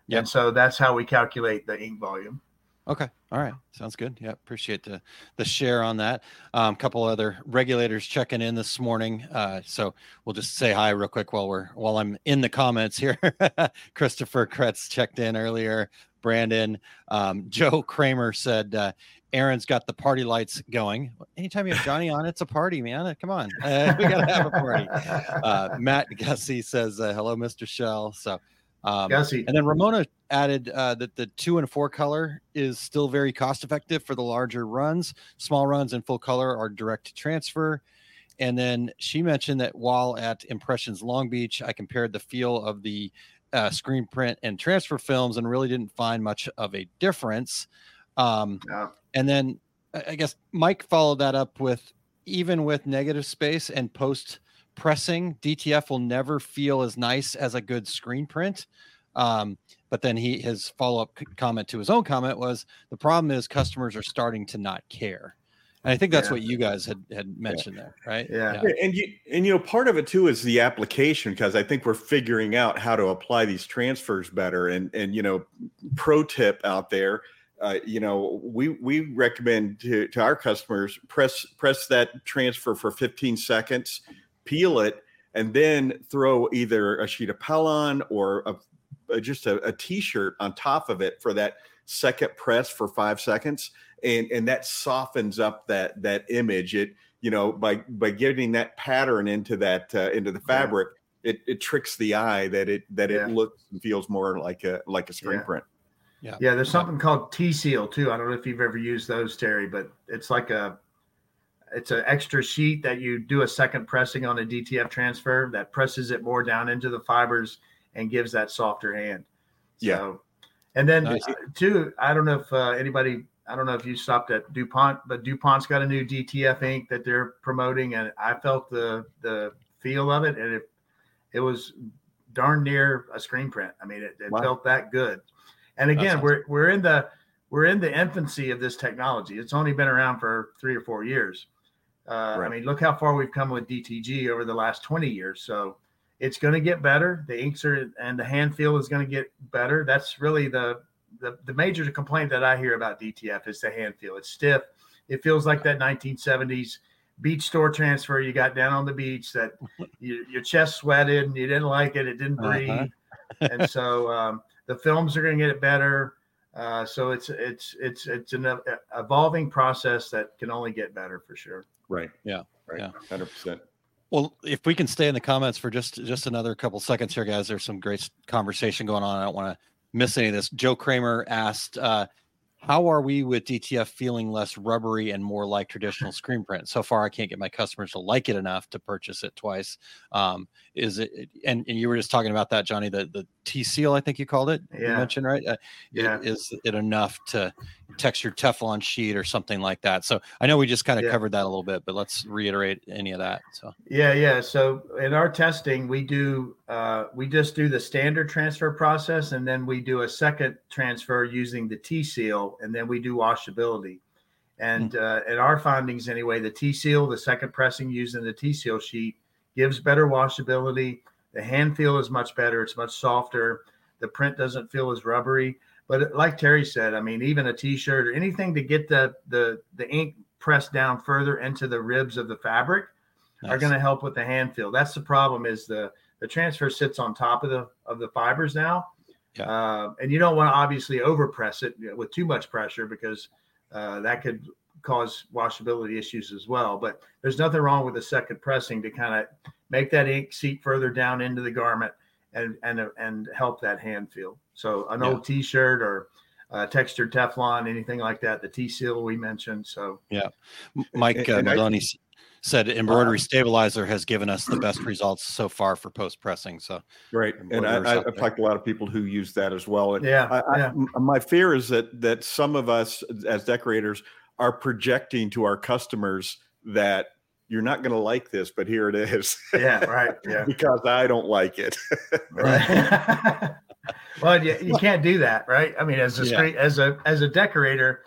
Yep. And so that's how we calculate the ink volume. Okay. All right. Sounds good. Yeah. Appreciate the the share on that. A um, couple other regulators checking in this morning. Uh, so we'll just say hi real quick while we're while I'm in the comments here. *laughs* Christopher Kretz checked in earlier. Brandon, um, *laughs* Joe Kramer said, uh, Aaron's got the party lights going. Anytime you have Johnny on, it's a party, man. Come on. Uh, *laughs* we got to have a party. Uh, Matt Gussie says, uh, hello, Mr. Shell. So, um, and then Ramona added uh, that the two and four color is still very cost effective for the larger runs. Small runs and full color are direct transfer. And then she mentioned that while at Impressions Long Beach, I compared the feel of the uh, screen print and transfer films and really didn't find much of a difference. Um, Yeah. and then I guess Mike followed that up with even with negative space and post pressing, DTF will never feel as nice as a good screen print. Um, but then he his follow up comment to his own comment was the problem is customers are starting to not care. And I think that's Yeah. what you guys had had mentioned there, right? Yeah. Yeah, and you and you know part of it too is the application because I think we're figuring out how to apply these transfers better. And and you know, pro tip out there, uh, you know, we we recommend to to our customers press press that transfer for 15 seconds, peel it, and then throw either a sheet of Pellon or a, a just a, a t-shirt on top of it for that second press for five seconds and and that softens up that that image it you know by by getting that pattern into that uh, into the Yeah. fabric it, it tricks the eye that it that Yeah. it looks and feels more like a like a screen Yeah. print Yeah, there's something called T seal too. I don't know if you've ever used those, Terry, but it's like a it's an extra sheet that you do a second pressing on a DTF transfer that presses it more down into the fibers and gives that softer hand. Yeah. So, and then Nice. uh, too, I don't know if uh, anybody, I don't know if you stopped at DuPont, but DuPont's got a new DTF ink that they're promoting, and I felt the the feel of it, and it it was darn near a screen print. I mean, it, it Wow. felt that good. And again, we're we're in the we're in the infancy of this technology. It's only been around for three or four years. Uh, I mean, look how far we've come with DTG over the last 20 years. So it's going to get better. The inks are and the hand feel is going to get better. That's really the, the the major complaint that I hear about DTF is the hand feel. It's stiff. It feels like that 1970s beach store transfer you got down on the beach that *laughs* you, your chest sweated and you didn't like it. It didn't Uh-huh. breathe. *laughs* and so um, the films are going to get better. Uh, so it's it's it's it's an evolving process that can only get better for sure. Right Yeah, right yeah. 100% Well, if we can stay in the comments for just just another couple seconds here, guys. There's some great conversation going on. I don't want to miss any of this. Joe Kramer asked, uh, how are we with DTF feeling less rubbery and more like traditional screen print? So far, I can't get my customers to like it enough to purchase it twice. Um, is it? And, and you were just talking about that, Johnny. The the T seal, I think you called it. Yeah. You mentioned right. Uh, Yeah. Is it enough to texture Teflon sheet or something like that? So I know we just kind of Yeah. covered that a little bit, but let's reiterate any of that. So Yeah, yeah. So in our testing, we do uh, we just do the standard transfer process, and then we do a second transfer using the T seal, and then we do washability. And uh, in our findings, anyway, the T seal, the second pressing using the T seal sheet, gives better washability. The hand feel is much better; it's much softer. The print doesn't feel as rubbery. But like Terry said, I mean, even a T-shirt or anything to get the the the ink pressed down further into the ribs of the fabric are going to help with the hand feel. That's the problem is the the transfer sits on top of the of the fibers now, Yeah. uh, and you don't want to obviously overpress it with too much pressure because uh, that could cause washability issues as well. But there's nothing wrong with a second pressing to kind of make that ink seep further down into the garment and and and help that hand feel. So an Yeah. old T-shirt or uh, textured Teflon, anything like that, the T seal we mentioned. So yeah, Mike And- uh, and Maloney said embroidery stabilizer has given us the best results so far for post pressing. So great, and I, I've there. talked to a lot of people who use that as well. And yeah, I, I, yeah. m- my fear is that that some of us as decorators are projecting to our customers that you're not going to like this, but here it is. yeah, right. *laughs* Yeah. because I don't like it. *laughs* Right. *laughs* well, you, you can't do that, right? I mean, as a Yeah. as a as a decorator,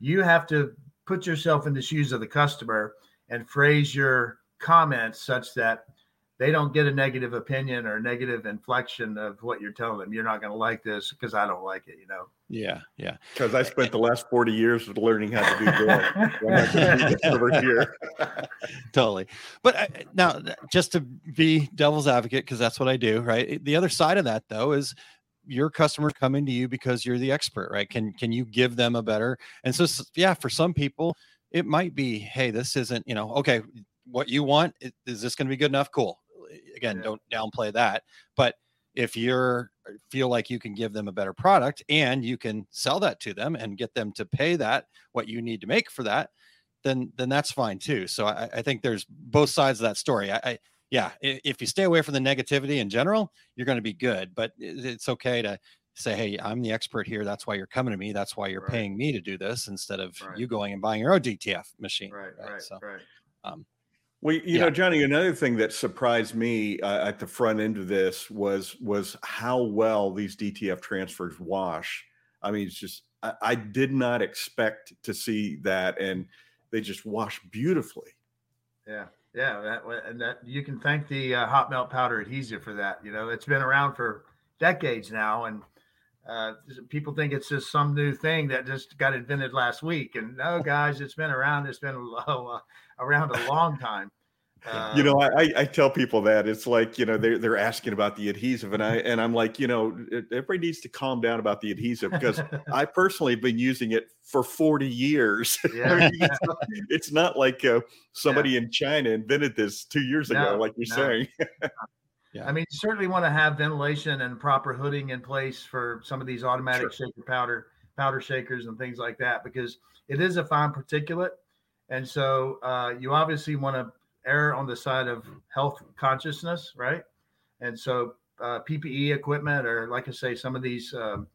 you have to put yourself in the shoes of the customer and phrase your comments such that they don't get a negative opinion or negative inflection of what you're telling them. You're not going to like this because I don't like it, you know. yeah, yeah. Because I spent the last 40 years of learning how to do *laughs* that. I'm not gonna do this over here. *laughs* totally. But uh, now, just to be devil's advocate, because that's what I do, right? The other side of that, though, is your customers coming to you because you're the expert, right? Can can you give them a better? And so, yeah, for some people, it might be, hey, this isn't, you know, okay, what you want is this going to be good enough? Cool. Again, Yeah. don't downplay that. But if you're feel like you can give them a better product and you can sell that to them and get them to pay that what you need to make for that then then that's fine too so i, I think there's both sides of that story i, I yeah if you stay away from the negativity in general you're going to be good but it's okay to say hey i'm the expert here that's why you're coming to me that's why you're Right. paying me to do this instead of Right. you going and buying your own dtf machine Right, right, so right. Um, Well, you Yeah. know, Johnny, another thing that surprised me uh, at the front end of this was was how well these DTF transfers wash. I mean, it's just I, I did not expect to see that, and they just wash beautifully. Yeah, yeah, that and that you can thank the uh, hot melt powder adhesive for that. You know, it's been around for decades now, and uh, people think it's just some new thing that just got invented last week. And no, guys, it's been around. It's been *laughs* uh, around a long time. you Um, know, I, I- I tell people that it's like you know they're they're asking about the adhesive, and I and I'm like, you know, everybody needs to calm down about the adhesive because *laughs* I personally have been using it for 40 years. *laughs* I mean, it's, not, it's not like uh, somebody in China invented this two years ago, like you're no. saying. I mean, you certainly want to have ventilation and proper hooding in place for some of these automatic shaker powder powder shakers and things like that because it is a fine particulate, and so uh, you obviously want to err on the side of health consciousness, right? And so uh, PPE equipment, or like I say, some of these um,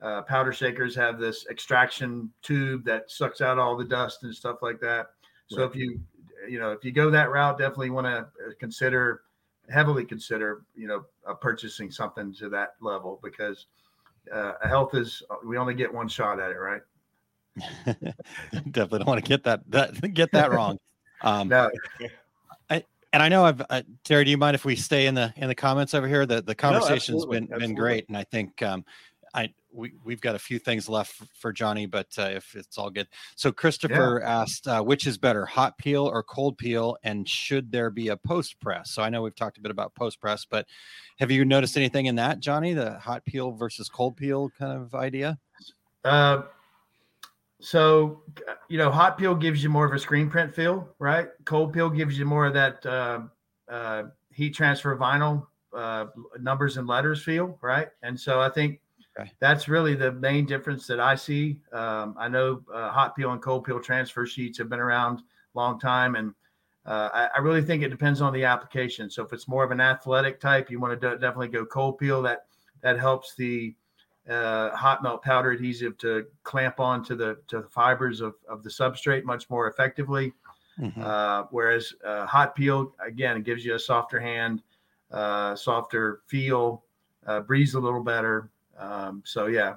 uh, powder shakers have this extraction tube that sucks out all the dust and stuff like that. So Right. if you you know if you go that route, definitely want to consider heavily consider you know uh, purchasing something to that level because uh, health is we only get one shot at it, right? *laughs* definitely don't want to get that that *laughs* get that wrong um No, and I know I've uh, Terry. Do you mind if we stay in the in the comments over here? The the conversation's absolutely, been been great, and I think um, I we we've got a few things left for Johnny, but uh, if it's all good. So Christopher asked, uh, which is better, hot peel or cold peel, and should there be a post press? So I know we've talked a bit about post press, but have you noticed anything in that, Johnny? The hot peel versus cold peel kind of idea? Uh, so you know, hot peel gives you more of a screen print feel, right? Cold peel gives you more of that uh, uh, heat transfer vinyl uh, numbers and letters feel, right? And so I think Okay. that's really the main difference that I see. Um, I know uh, hot peel and cold peel transfer sheets have been around a long time, and uh, I, I really think it depends on the application. So if it's more of an athletic type, you want to definitely go cold peel. That that helps the uh, hot melt powder adhesive to clamp on to the to the fibers of, of the substrate much more effectively. Mhm. Uh, whereas uh, hot peel again it gives you a softer hand, uh, softer feel, uh, breathes a little better. Um, so yeah,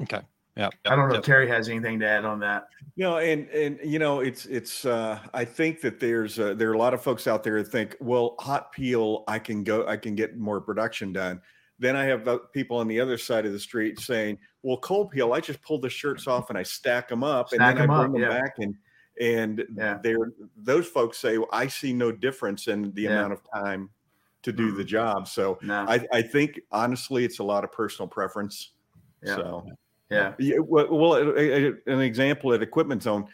Okay. Yeah. I don't know Yep. if Terry has anything to add on that. You know, and and you know, it's it's. uh I think that there's uh, there are a lot of folks out there that think, well, hot peel, I can go, I can get more production done. Then I have uh, people on the other side of the street saying, well, cold peel, I just pull the shirts off and I stack them up, Stack and then I up, bring them yeah. back, and and Yeah. they're those folks say, well, I see no difference in the Yeah. amount of time to do the mm-hmm. job. So No, I I think honestly, it's a lot of personal preference. Yeah. So. yeah, Yeah, well, well, a- a- an example at Equipment Zone,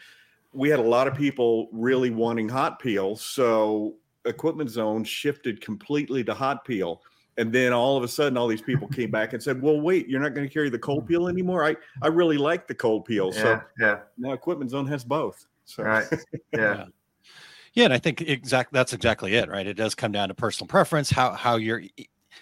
we had a lot of people really wanting hot peel, so Equipment Zone shifted completely to hot peel, and then all of a sudden, all these people came back and said, "Well, wait, you're not going to carry the cold peel anymore? I I really like the cold peel." So yeah, yeah, now Equipment Zone has both. So right, *laughs* yeah, Yeah, and I think exact that's exactly it, right? It does come down to personal preference, how how you're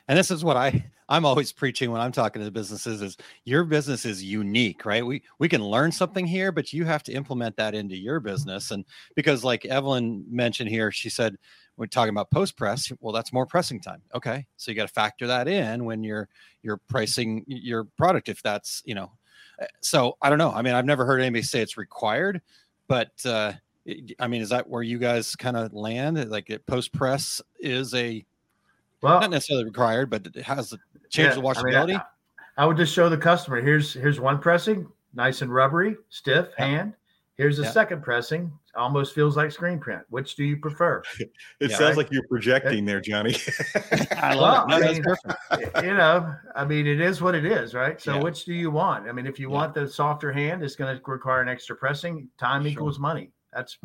and this is what I I'm always preaching when I'm talking to businesses is your business is unique, right? We we can learn something here, but you have to implement that into your business. And because like Evelyn mentioned here, she said we're talking about post press. Well, that's more pressing time. Okay. So you got to factor that in when you're you're pricing your product if that's, you know. uh, So I don't know. I mean, I've never heard anybody say it's required, but uh I mean, is that where you guys kind of land? Like post press is a well, not necessarily required, but it has a change yeah, the I mean, washability. I, I would just show the customer here's here's one pressing, nice and rubbery, stiff Yeah. hand. Here's the Yeah. second pressing, almost feels like screen print. Which do you prefer? *laughs* it Yeah. sounds like you're projecting there, Johnny. *laughs* *laughs* I Well, love it. No, I that's mean, perfect. you know, I mean, it is what it is, right? So, Yeah. which do you want? I mean, if you Yeah. want the softer hand, it's going to require an extra pressing. Time Sure. equals money. That's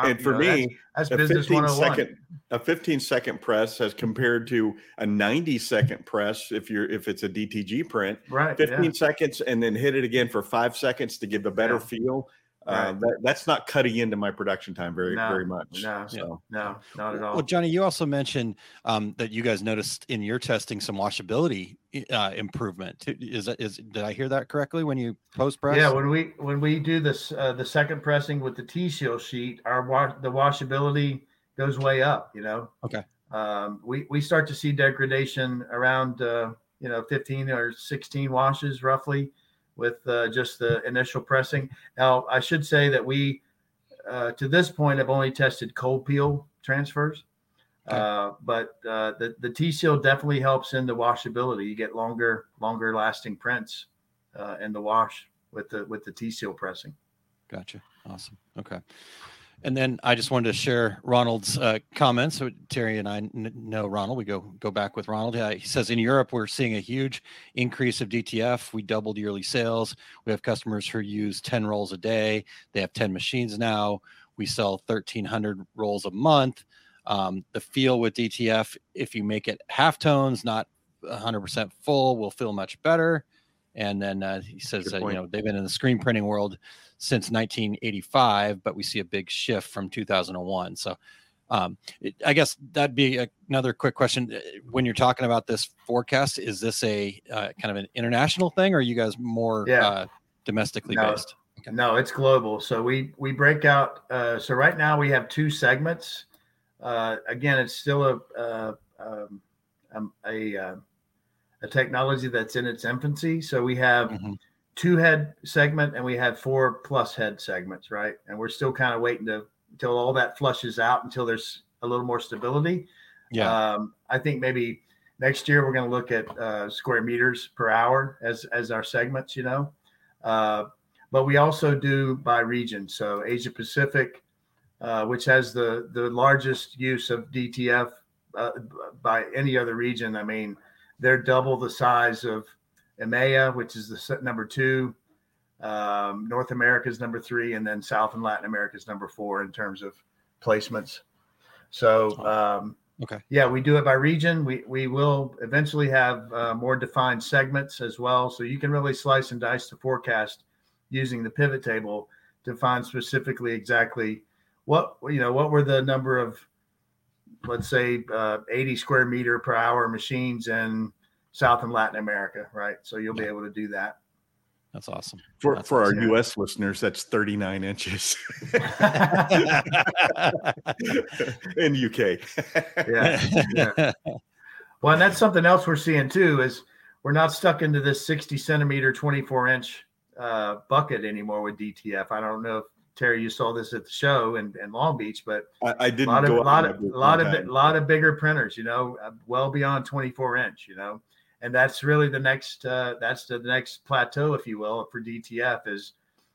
and for know, me, that's a business 15 101. second a 15 second press as compared to a 90 second press if you're if it's a DTG print right? 15 yeah. seconds and then hit it again for five seconds to give a better Yeah. feel uh, Right. that, that's not cutting into my production time very No, very much no, so No, not at all. Well, Johnny, you also mentioned um, that you guys noticed in your testing some washability uh, improvement. T- Is that is did I hear that correctly when you post press? Yeah, when we when we do this uh, the second pressing with the T seal sheet, our wa- the washability goes way up. You know. Okay. Um, we we start to see degradation around uh, you know 15 or 16 washes roughly with uh, just the initial pressing. Now I should say that we uh, to this point have only tested cold peel transfers. Uh, but uh, the the T seal definitely helps in the washability. You get longer longer lasting prints uh, in the wash with the with the T seal pressing. Gotcha. Awesome. Okay. And then I just wanted to share Ronald's uh, comments. So Terry and I know Ronald. We go go back with Ronald. Uh, he says in Europe we're seeing a huge increase of DTF. We doubled yearly sales. We have customers who use ten rolls a day. They have ten machines now. We sell thirteen hundred rolls a month. Um, the feel with DTF, if you make it half tones, not 100% full, will feel much better. And then uh, he says that you know they've been in the screen printing world since 1985, but we see a big shift from 2001. So, um, it, I guess that'd be a, another quick question. Uh, When you're talking about this forecast, is this a uh, kind of an international thing, or are you guys more Yeah. uh, domestically No. based? Okay. No, it's global. So we we break out. Uh, so right now we have two segments. Uh, again, it's still a uh, um, um, a uh, a technology that's in its infancy. So we have Mhm. Two head segment and we have four plus head segments, right? And we're still kind of waiting to until all that flushes out until there's a little more stability. Yeah. Um, I think maybe next year we're going to look at uh, square meters per hour as as our segments. You know, uh, but we also do by region. So Asia Pacific, uh, which has the the largest use of DTF uh, by any other region. I mean, they're double the size of EMEA, which is the number two. Um, North America is number three, and then South and Latin America is number four in terms of placements. So, um, Okay. yeah, we do it by region. We we will eventually have uh, more defined segments as well, so you can really slice and dice the forecast using the pivot table to find specifically exactly what you know what were the number of let's say uh, 80 square meter per hour machines in South and Latin America, right? So you'll be able to do that. That's awesome. For, That's for our awesome. U.S. listeners, that's 39 inches *laughs* in the UK. Yeah. yeah. Well, and that's something else we're seeing too is we're not stuck into this 60 centimeter, 24 inch uh, bucket anymore with DTF. I don't know if Terry, you saw this at the show in, in Long Beach, but I didn't lot of go a lot of my a lot of bi- lot of bigger printers, you know, uh, well beyond 24 inch, you know, and that's really the next uh, that's the next plateau, if you will, for DTF is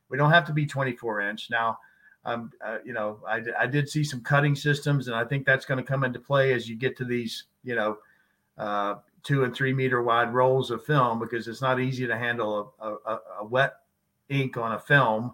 we don't have to be 24 inch now. Um, uh, you know, I, I did see some cutting systems, and I think that's going to come into play as you get to these, you know, uh, two and three meter wide rolls of film because it's not easy to handle a, a, a wet ink on a film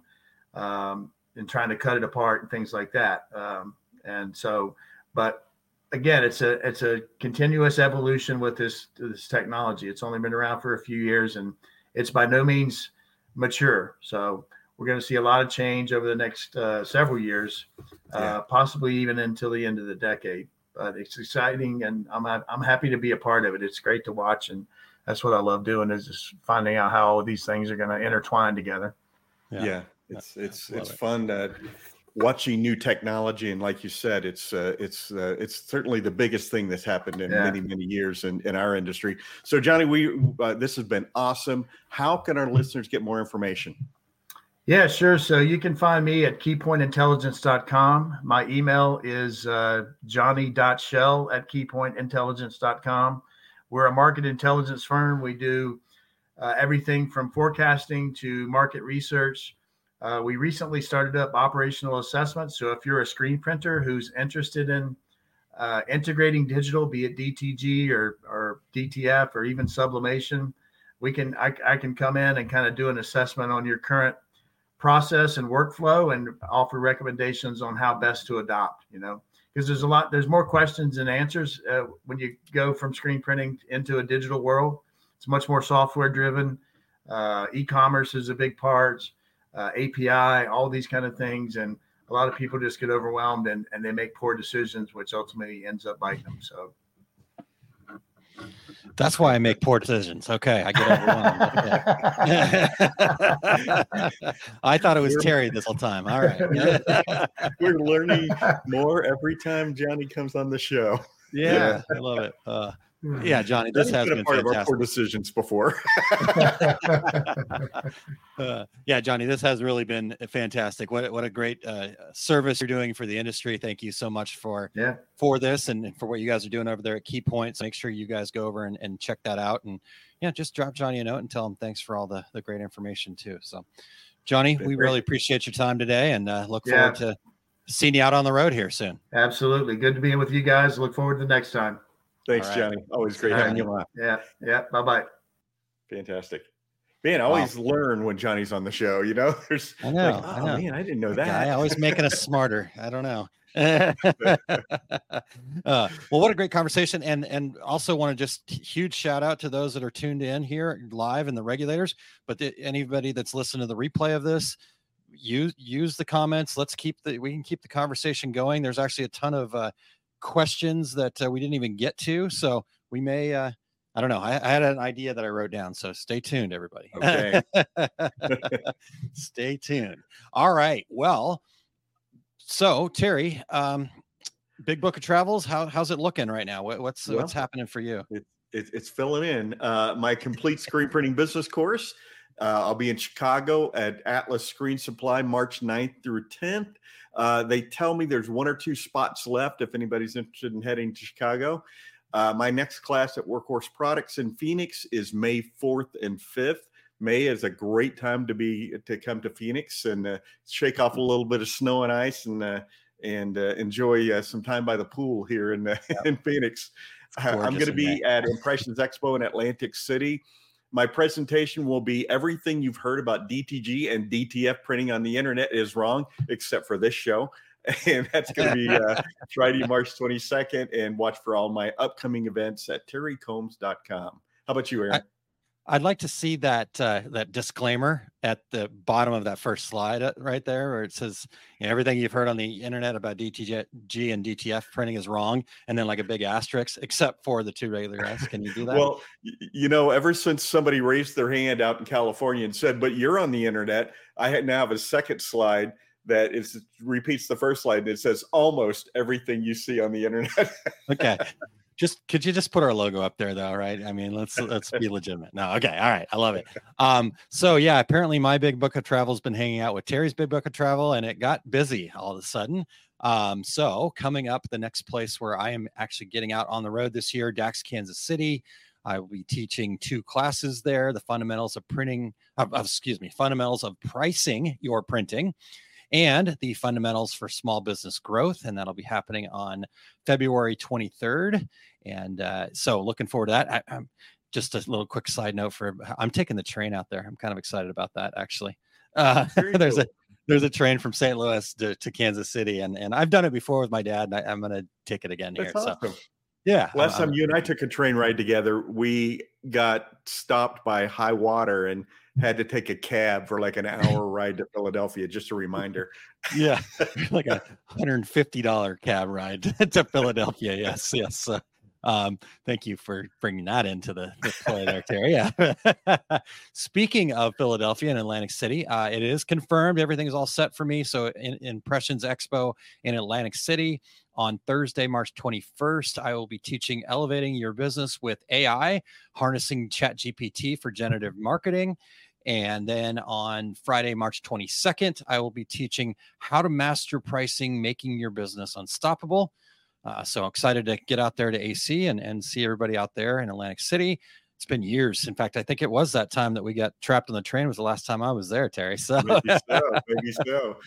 um, and trying to cut it apart and things like that. Um, and so, but again, it's a it's a continuous evolution with this this technology. It's only been around for a few years, and it's by no means mature. So we're going to see a lot of change over the next uh, several years, uh, Yeah. possibly even until the end of the decade. But it's exciting, and I'm I'm happy to be a part of it. It's great to watch, and that's what I love doing is just finding out how all these things are going to intertwine together. yeah, it's Yeah, it's love it's it. fun uh, watching new technology and like you said it's uh, it's uh, it's certainly the biggest thing that's happened in Yeah. many many years in, in our industry so johnny we uh, this has been awesome how can our listeners get more information Yeah, sure. So you can find me at keypointintelligence.com. My email is uh, johnny.shell at keypointintelligence.com. We're a market intelligence firm. We do uh, everything from forecasting to market research. Uh, we recently started up operational assessments. So if you're a screen printer who's interested in uh, integrating digital, be it DTG or, or DTF or even sublimation, we can I, I can come in and kind of do an assessment on your current process and workflow and offer recommendations on how best to adopt you know? Because there's a lot there's more questions than answers uh, when you go from screen printing into a digital world. It's much more software driven. Uh, e-commerce is a big part uh, api all these kind of things and a lot of people just get overwhelmed and, and they make poor decisions which ultimately ends up biting them so That's why I make poor decisions. Okay, I get overwhelmed. *laughs* I thought it was Terry this whole time. All right. *laughs* we're learning more every time johnny comes on the show yeah, I love it. Uh, yeah, Johnny, this That's has been been a part of our fantastic. poor decisions before *laughs* *laughs* Uh, yeah, Johnny, this has really been fantastic. What a- what a great uh, service you're doing for the industry. Thank you so much for yeah for this and for what you guys are doing over there at Key Points. Make sure you guys go over and, and check that out. And yeah, just drop Johnny a note and tell him thanks for all the the great information too. So, Johnny, we great. really appreciate your time today and uh, look Yeah. forward to seeing you out on the road here soon. absolutely good to be with you guys look forward to the next time thanks All right. johnny always great All having right. you on yeah yeah bye-bye fantastic man i always learn when johnny's on the show you know *laughs* there's I know, like, I oh know. man i didn't know that. Guy that always making us smarter. *laughs* I don't know. *laughs* uh, well, what a great conversation, and and also want to just huge shout out to those that are tuned in here live and the regulators. But the, anybody that's listening to the replay of this, use use the comments. Let's keep the we can keep the conversation going. There's actually a ton of uh, questions that uh, we didn't even get to, so we may. Uh, I don't know. I, I had an idea that I wrote down, so stay tuned, everybody. Okay. *laughs* stay tuned. All right. Well, so Terry, um, Big Book of Travels, how, how's it looking right now? What, what's what's happening for you? it, it's filling in uh, my complete screen printing business course. Uh, I'll be in Chicago at Atlas Screen Supply March 9th through 10th. Uh, they tell me there's one or two spots left if anybody's interested in heading to Chicago. Uh, my next class at Workhorse Products in Phoenix is May 4th and 5th. May is a great time to be to come to Phoenix and uh, shake off a little bit of snow and ice and uh, and uh, enjoy uh, some time by the pool here in uh, in Phoenix. I'm going to be at Impressions Expo in Atlantic City. My presentation will be everything you've heard about DTG and DTF printing on the internet is wrong, except for this show. *laughs* and that's going to be uh, *laughs* Friday, March 22nd. And watch for all my upcoming events at terrycombs.com. How about you, Aaron? I- I'd like to see that uh, that disclaimer at the bottom of that first slide uh, right there, where it says you know, everything you've heard on the internet about DTG and DTF printing is wrong, and then like a big asterisk, except for the two regular guys. Can you do that? well, you know, ever since somebody raised their hand out in California and said, "But you're on the internet," I now have a second slide that is repeats the first slide and it says almost everything you see on the *laughs* internet. okay. Just could you just put our logo up there though, right? I mean, let's let's be legitimate. No, okay, all right, I love it. Um, so yeah, apparently my big book of travel has been hanging out with Terry's big book of travel, and it got busy all of a sudden. Um, so coming up, the next place where I am actually getting out on the road this year, Dax, Kansas City. I will be teaching two classes there: the fundamentals of printing, of, of- excuse me, fundamentals of pricing your printing, and the fundamentals for small business growth, and that'll be happening on February 23rd. And uh, so looking forward to that. I, I'm just a little quick side note for I'm taking the train out there. I'm kind of excited about that actually. Uh, *laughs* there's a there's a train from St. Louis to, to Kansas City, and and I've done it before with my dad. And I, I'm gonna take it again here. That's So awesome. yeah, Last I'm- time you and I took a train ride together, we got stopped by high water and had to take a cab for like an hour *laughs* ride to Philadelphia. Just a reminder. yeah, *laughs* like a hundred and fifty dollar cab ride *laughs* to Philadelphia. Yes, yes. Uh, um, thank you for bringing that into the, the play there, Terry. Yeah. Speaking of Philadelphia and Atlantic City, uh, it is confirmed everything is all set for me. So, in, Impressions Expo in Atlantic City on Thursday, March 21st, I will be teaching elevating your business with AI, harnessing ChatGPT for generative marketing. And then on Friday, March 22nd, I will be teaching how to master pricing, making your business unstoppable. Uh, so excited to get out there to AC and, and see everybody out there in Atlantic City. It's been years. In fact, I think it was that time that we got trapped on the train was the last time I was there, Terry. *laughs* So Maybe so. Maybe so.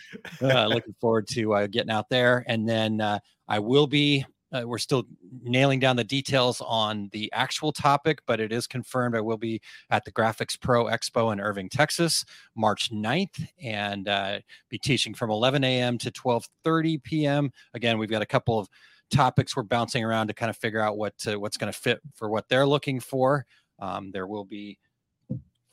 *laughs* uh, looking forward to uh, getting out there. And then uh, I will be, uh, we're still nailing down the details on the actual topic, but it is confirmed I will be at the Graphics Pro Expo in Irving, Texas, March 9th, and uh, be teaching from 11 a.m. to 12:30 p.m. Again, we've got a couple of topics we're bouncing around to kind of figure out what to, what's going to fit for what they're looking for. Um, there will be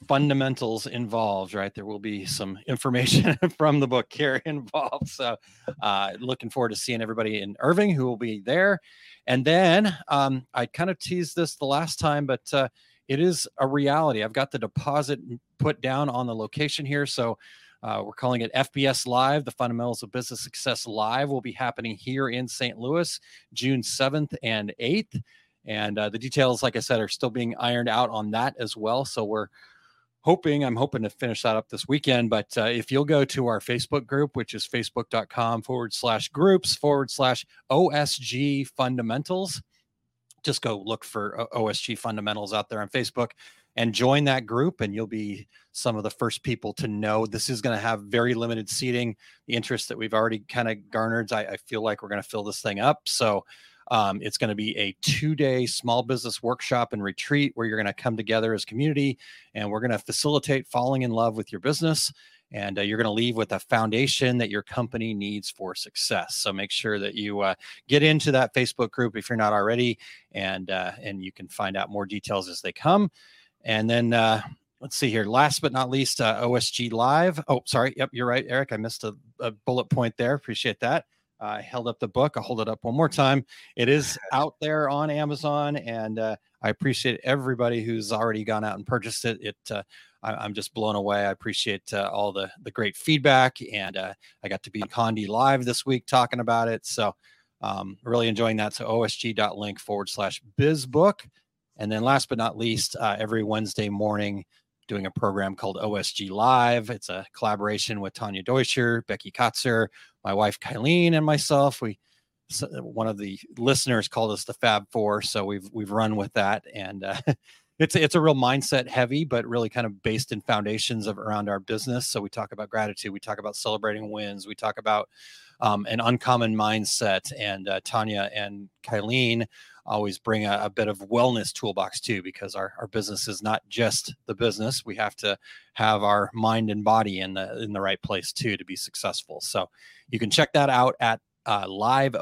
fundamentals involved, right? There will be some information *laughs* from the book here *laughs* involved. So, uh, looking forward to seeing everybody in Irving who will be there. And then um, I kind of teased this the last time, but uh, it is a reality. I've got the deposit put down on the location here. So, uh, we're calling it FBS Live. The Fundamentals of Business Success Live will be happening here in St. Louis, June 7th and 8th. And uh, the details, like I said, are still being ironed out on that as well. So we're hoping, I'm hoping to finish that up this weekend. But uh, if you'll go to our Facebook group, which is facebook.com forward slash groups forward slash OSG fundamentals, just go look for OSG fundamentals out there on Facebook and join that group and you'll be some of the first people to know this is going to have very limited seating the interest that we've already kind of garnered I, I feel like we're going to fill this thing up so um, it's going to be a two day small business workshop and retreat where you're going to come together as community and we're going to facilitate falling in love with your business and uh, you're going to leave with a foundation that your company needs for success so make sure that you uh, get into that facebook group if you're not already and uh, and you can find out more details as they come and then uh, let's see here. Last but not least, uh, OSG Live. Oh, sorry. Yep, you're right, Eric. I missed a, a bullet point there. Appreciate that. Uh, I held up the book. I'll hold it up one more time. It is *laughs* out there on Amazon, and uh, I appreciate everybody who's already gone out and purchased it. It uh, I, I'm just blown away. I appreciate uh, all the the great feedback, and uh, I got to be Condi live this week talking about it. So um, really enjoying that. So osg.link forward slash bizbook. And then last but not least, uh, every Wednesday morning, doing a program called OSG Live. It's a collaboration with Tanya Deutscher, Becky Kotzer, my wife Kylene, and myself. We one of the listeners called us the Fab Four, so we've we've run with that, and uh, *laughs* it's it's a real mindset heavy, but really kind of based in foundations of around our business. So we talk about gratitude, we talk about celebrating wins, we talk about um, an uncommon mindset, and uh, Tanya and Kylene always bring a, a, bit of wellness toolbox too, because our, our business is not just the business. We have to have our mind and body in the in the right place too to be successful. So you can check that out at uh, liveosg.com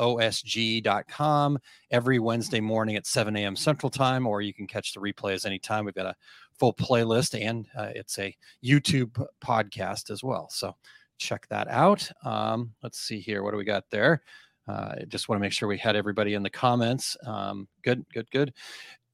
every Wednesday morning at 7 a.m. Central Time, or you can catch the replays anytime. We've got a full playlist and uh, it's a YouTube podcast as well. So check that out. Um, let's see here. What do we got there? Uh, just want to make sure we had everybody in the comments. Um, good, good, good.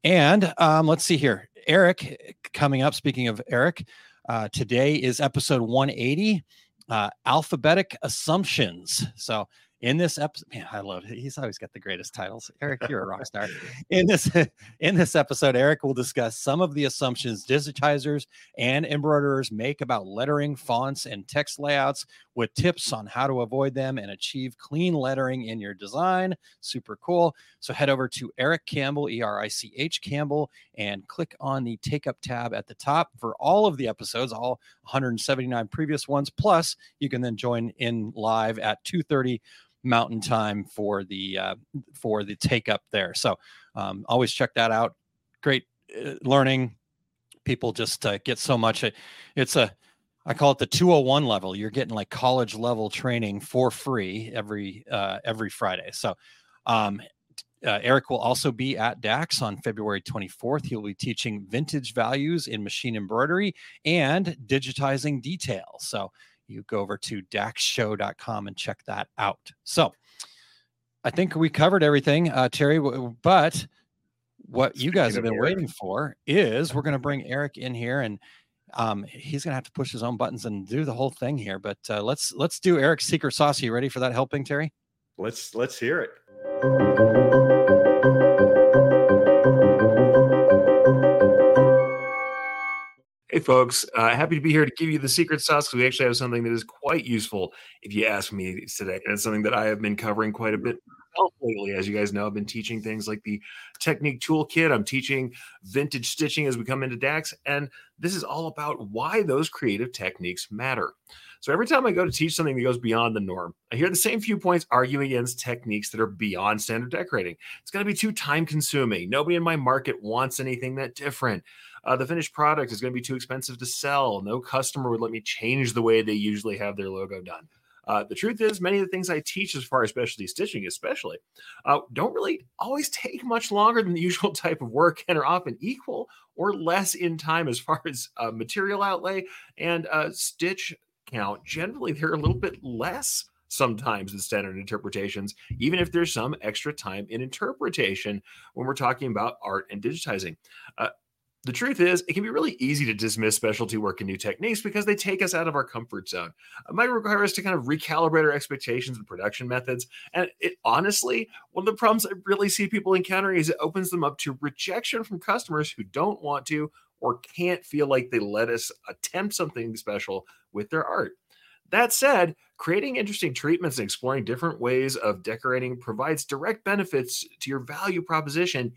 And um, let's see here. Eric coming up. Speaking of Eric, uh, today is episode 180 uh, alphabetic assumptions. So in this episode man i love it he's always got the greatest titles erich you're a rock star. *laughs* In this *laughs* in this episode erich will discuss some of the assumptions digitizers and embroiderers make about lettering fonts and text layouts with tips on how to avoid them and achieve clean lettering in your design. Super cool. So head over to erich campbell e-r-i-c-h campbell and click on the take up tab at the top for all of the episodes all 179 previous ones. Plus you can then join in live at 2.30 mountain time for the uh, for the take up there. So um, always check that out. Great uh, learning. People just uh, get so much. It's a I call it the 201 level. You're getting like college level training for free every uh, every Friday. So um, uh, Erich will also be at DAX on February 24th. He'll be teaching vintage values in machine embroidery and digitizing details. So you go over to daxshow.com and check that out. So I think we covered everything, uh, Terry, but what you guys have been Erich. waiting for is we're going *laughs* to bring Erich in here and um, he's going to have to push his own buttons and do the whole thing here. But uh, let's let's do Erich's secret sauce. Are you ready for that helping, Terry? Let's let's hear it. Hey, folks. Uh, happy to be here to give you the secret sauce because we actually have something that is quite useful if you ask me today. And it's something that I have been covering quite a bit lately. As you guys know, I've been teaching things like the Technique Toolkit. I'm teaching vintage stitching as we come into DAX. And this is all about why those creative techniques matter. So every time I go to teach something that goes beyond the norm, I hear the same few points arguing against techniques that are beyond standard decorating. It's going to be too time consuming. Nobody in my market wants anything that different. Uh, the finished product is going to be too expensive to sell. No customer would let me change the way they usually have their logo done. Uh, the truth is, many of the things I teach, as far as specialty stitching, especially, uh, don't really always take much longer than the usual *laughs* type of work and are often equal or less in time as far as uh, material outlay and uh, stitch count. Generally, they're a little bit less sometimes in standard interpretations, even if there's some extra time in interpretation when we're talking about art and digitizing. Uh, the truth is, it can be really easy to dismiss specialty work and new techniques because they take us out of our comfort zone. It might require us to kind of recalibrate our expectations and production methods. And it honestly, one of the problems I really see people encountering is it opens them up to rejection from customers who don't want to or can't feel like they let us attempt something special with their art. That said, creating interesting treatments and exploring different ways of decorating provides direct benefits to your value proposition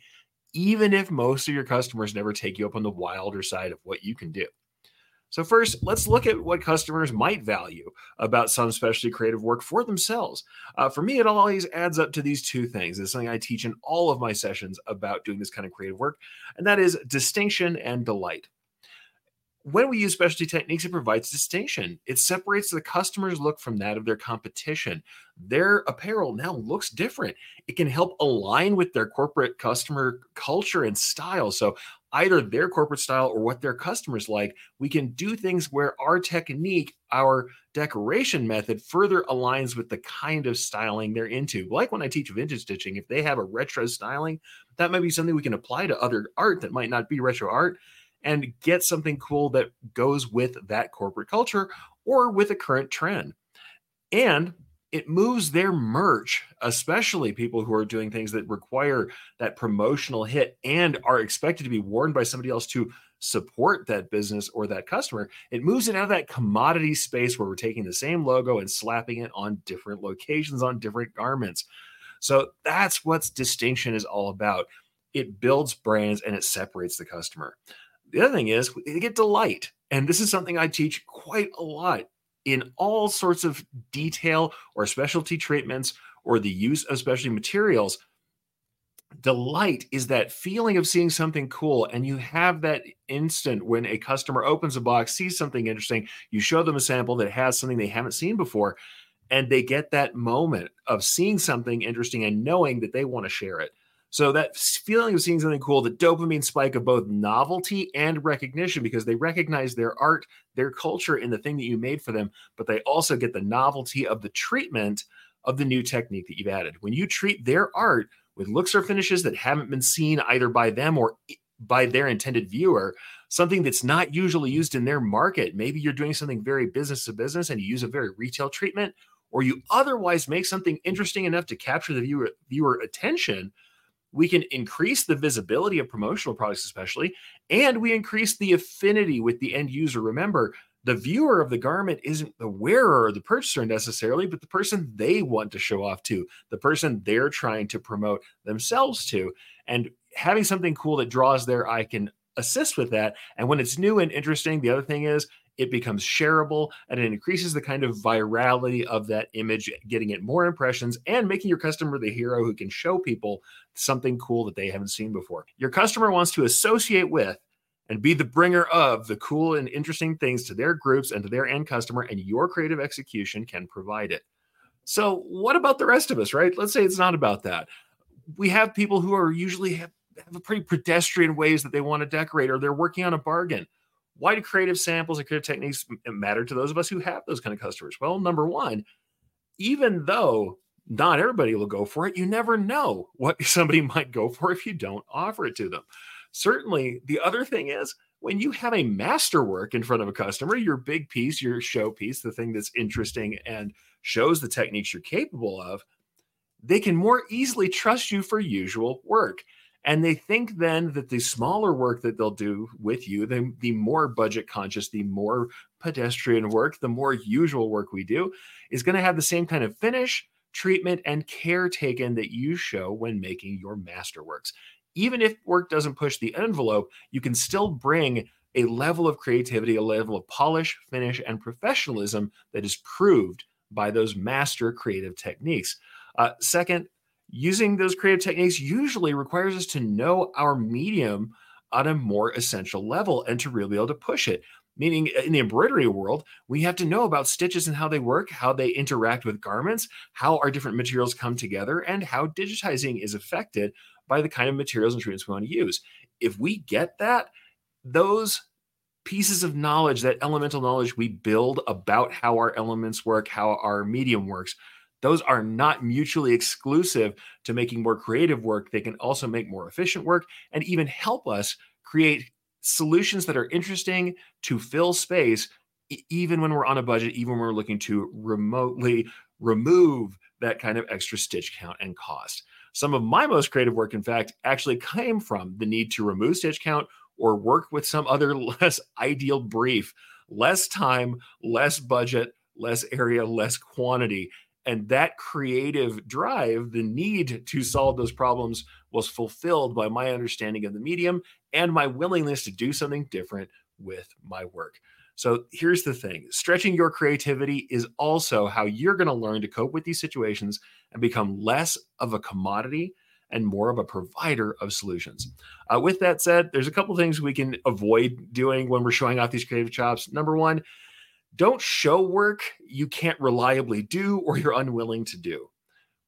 even if most of your customers never take you up on the wilder side of what you can do. So, first, let's look at what customers might value about some specialty creative work for themselves. Uh, for me, it always adds up to these two things. It's something I teach in all of my sessions about doing this kind of creative work, and that is distinction and delight when we use specialty techniques, it provides distinction. It separates the customer's look from that of their competition. Their apparel now looks different. It can help align with their corporate customer culture and style. So, either their corporate style or what their customers like, we can do things where our technique, our decoration method further aligns with the kind of styling they're into. Like when I teach vintage stitching, if they have a retro styling, that might be something we can apply to other art that might not be retro art and get something cool that goes with that corporate culture or with a current trend. And it moves their merch, especially people who are doing things that require that promotional hit and are expected to be worn by somebody else to support that business or that customer. It moves it out of that commodity space where we're taking the same logo and slapping it on different locations on different garments. So that's what distinction is all about. It builds brands and it separates the customer. The other thing is they get delight. And this is something I teach quite a lot in all sorts of detail or specialty treatments or the use of specialty materials. delight is that feeling of seeing something cool and you have that instant when a customer opens a box sees something interesting you show them a sample that has something they haven't seen before and they get that moment of seeing something interesting and knowing that they want to share it so that feeling of seeing something cool the dopamine spike of both novelty and recognition because they recognize their art their culture in the thing that you made for them but they also get the novelty of the treatment of the new technique that you've added when you treat their art with looks or finishes that haven't been seen either by them or by their intended viewer, something that's not usually used in their market. Maybe you're doing something very business to business and you use a very retail treatment, or you otherwise make something interesting enough to capture the viewer, viewer attention. We can increase the visibility of promotional products, especially, and we increase the affinity with the end user. Remember, the viewer of the garment isn't the wearer or the purchaser necessarily, but the person they want to show off to, the person they're trying to promote themselves to. And having something cool that draws their eye can assist with that. And when it's new and interesting, the other thing is it becomes shareable and it increases the kind of virality of that image, getting it more impressions and making your customer the hero who can show people something cool that they haven't seen before. Your customer wants to associate with and be the bringer of the cool and interesting things to their groups and to their end customer, and your creative execution can provide it. So, what about the rest of us, right? Let's say it's not about that. We have people who are usually have, have a pretty pedestrian ways that they want to decorate, or they're working on a bargain. Why do creative samples and creative techniques matter to those of us who have those kind of customers? Well, number one, even though not everybody will go for it, you never know what *laughs* somebody might go for if you don't offer it to them. Certainly, the other thing is when you have a masterwork in front of a customer, your big piece, your show piece, the thing that's interesting and shows the techniques you're capable of, they can more easily trust you for usual work. And they think then that the smaller work that they'll do with you, the, the more budget conscious, the more pedestrian work, the more usual work we do, is going to have the same kind of finish, treatment, and care taken that you show when making your masterworks even if work doesn't push the envelope, you can still bring a level of creativity, a level of polish, finish, and professionalism that is proved by those master creative techniques. Uh, second, using those creative techniques usually requires us to know our medium on a more essential level and to really be able to push it. Meaning, in the embroidery world, we have to know about stitches and how they work, how they interact with garments, how our different materials come together, and how digitizing is affected by the kind of materials and treatments we want to use. If we get that, those pieces of knowledge, that elemental knowledge we build about how our elements work, how our medium works, those are not mutually exclusive to making more creative work. They can also make more efficient work and even help us create solutions that are interesting to fill space, even when we're on a budget, even when we're looking to remotely remove that kind of extra stitch count and cost. Some of my most creative work, in fact, actually came from the need to remove stitch count or work with some other *laughs* less ideal brief, less time, less budget, less area, less quantity. And that creative drive, the need to solve those problems, was fulfilled by my understanding of the medium and my willingness to do something different with my work. So here's the thing stretching your creativity is also how you're going to learn to cope with these situations and become less of a commodity and more of a provider of solutions. Uh, with that said, there's a couple things we can avoid doing when we're showing off these creative chops. Number one, don't show work you can't reliably do or you're unwilling to do.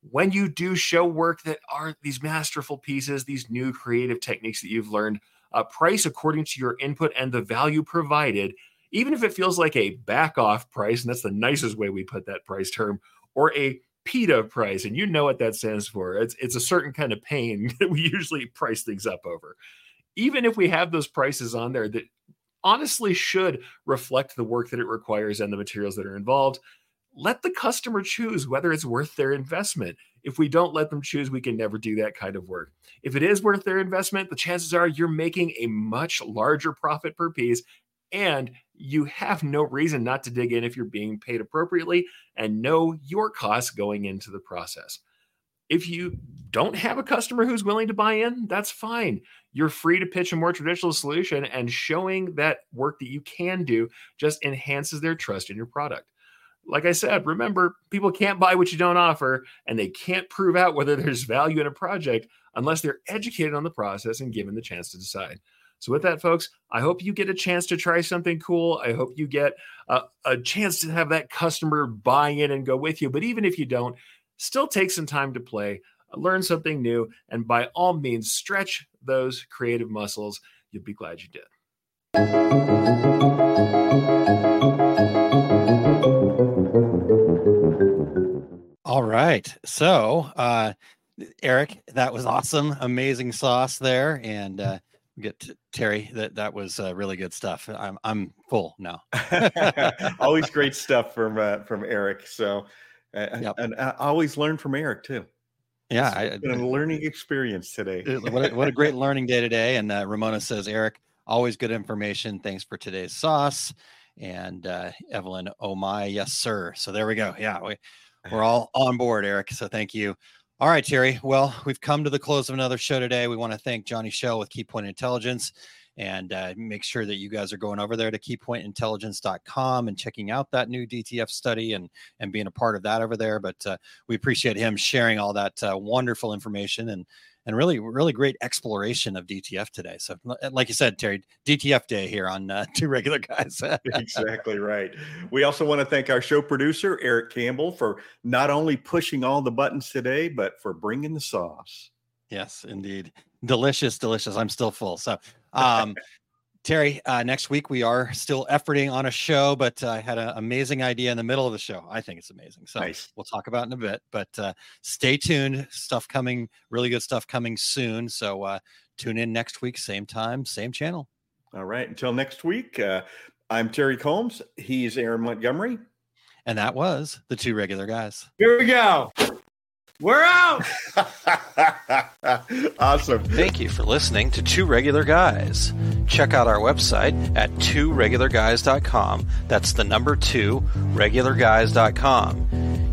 When you do show work that are these masterful pieces, these new creative techniques that you've learned, uh, price according to your input and the value provided even if it feels like a back off price, and that's the nicest way we put that price term, or a PITA price, and you know what that stands for. It's it's a certain kind of pain *laughs* that we usually price things up over. Even if we have those prices on there that honestly should reflect the work that it requires and the materials that are involved, let the customer choose whether it's worth their investment. If we don't let them choose, we can never do that kind of work. If it is worth their investment, the chances are you're making a much larger profit per piece and you have no reason not to dig in if you're being paid appropriately and know your costs going into the process. If you don't have a customer who's willing to buy in, that's fine. You're free to pitch a more traditional solution, and showing that work that you can do just enhances their trust in your product. like I said, remember people can't buy what you don't offer, and they can't prove out whether there's value in a project unless they're educated on the process and given the chance to decide. So, with that, folks, I hope you get a chance to try something cool. I hope you get a, a chance to have that customer buy in and go with you. But even if you don't, still take some time to play, learn something new, and by all means, stretch those creative muscles. You'll be glad you did. All right. So, uh, Erich, that was awesome. Amazing sauce there. And uh, get to Terry. That that was uh, really good stuff. I'm I'm full now. *laughs* always great stuff from uh, from Erich. So, uh, Yep. and I always learn from Erich too. Yeah, It's been a learning experience today. what a, what a great learning day today. And uh, Ramona says, Erich, always good information. Thanks for today's sauce. And uh, Evelyn, oh my, yes, sir. So there we go. Yeah, we, we're *laughs* all on board, Erich. So thank you. All right, Terry. Well, we've come to the close of another show today. We want to thank Johnny Shell with Keypoint Intelligence and uh, make sure that you guys are going over there to keypointintelligence.com and checking out that new DTF study and and being a part of that over there. But uh, we appreciate him sharing all that uh, wonderful information and and really really great exploration of DTF today. So, like you said, Terry, DTF day here on uh, *laughs* Two Regular Guys. *laughs* exactly right. We also want to thank our show producer, Erich Campbell, for not only pushing all the buttons today, but for bringing the sauce. Yes, indeed. Delicious, delicious. I'm still full. So, um, Terry, uh, next week we are still efforting on a show, but uh, I had an amazing idea in the middle of the show. I think it's amazing. So Nice. we'll talk about it in a bit, but uh, stay tuned. Stuff coming, really good stuff coming soon. So uh, tune in next week, same time, same channel. All right. Until next week, uh, I'm Terry Combs. He's Aaron Montgomery. And that was the two regular guys. Here we go. We're out. *laughs* awesome. Thank you for listening to Two Regular Guys. Check out our website at tworegularguys.com. That's the number two, regularguys.com.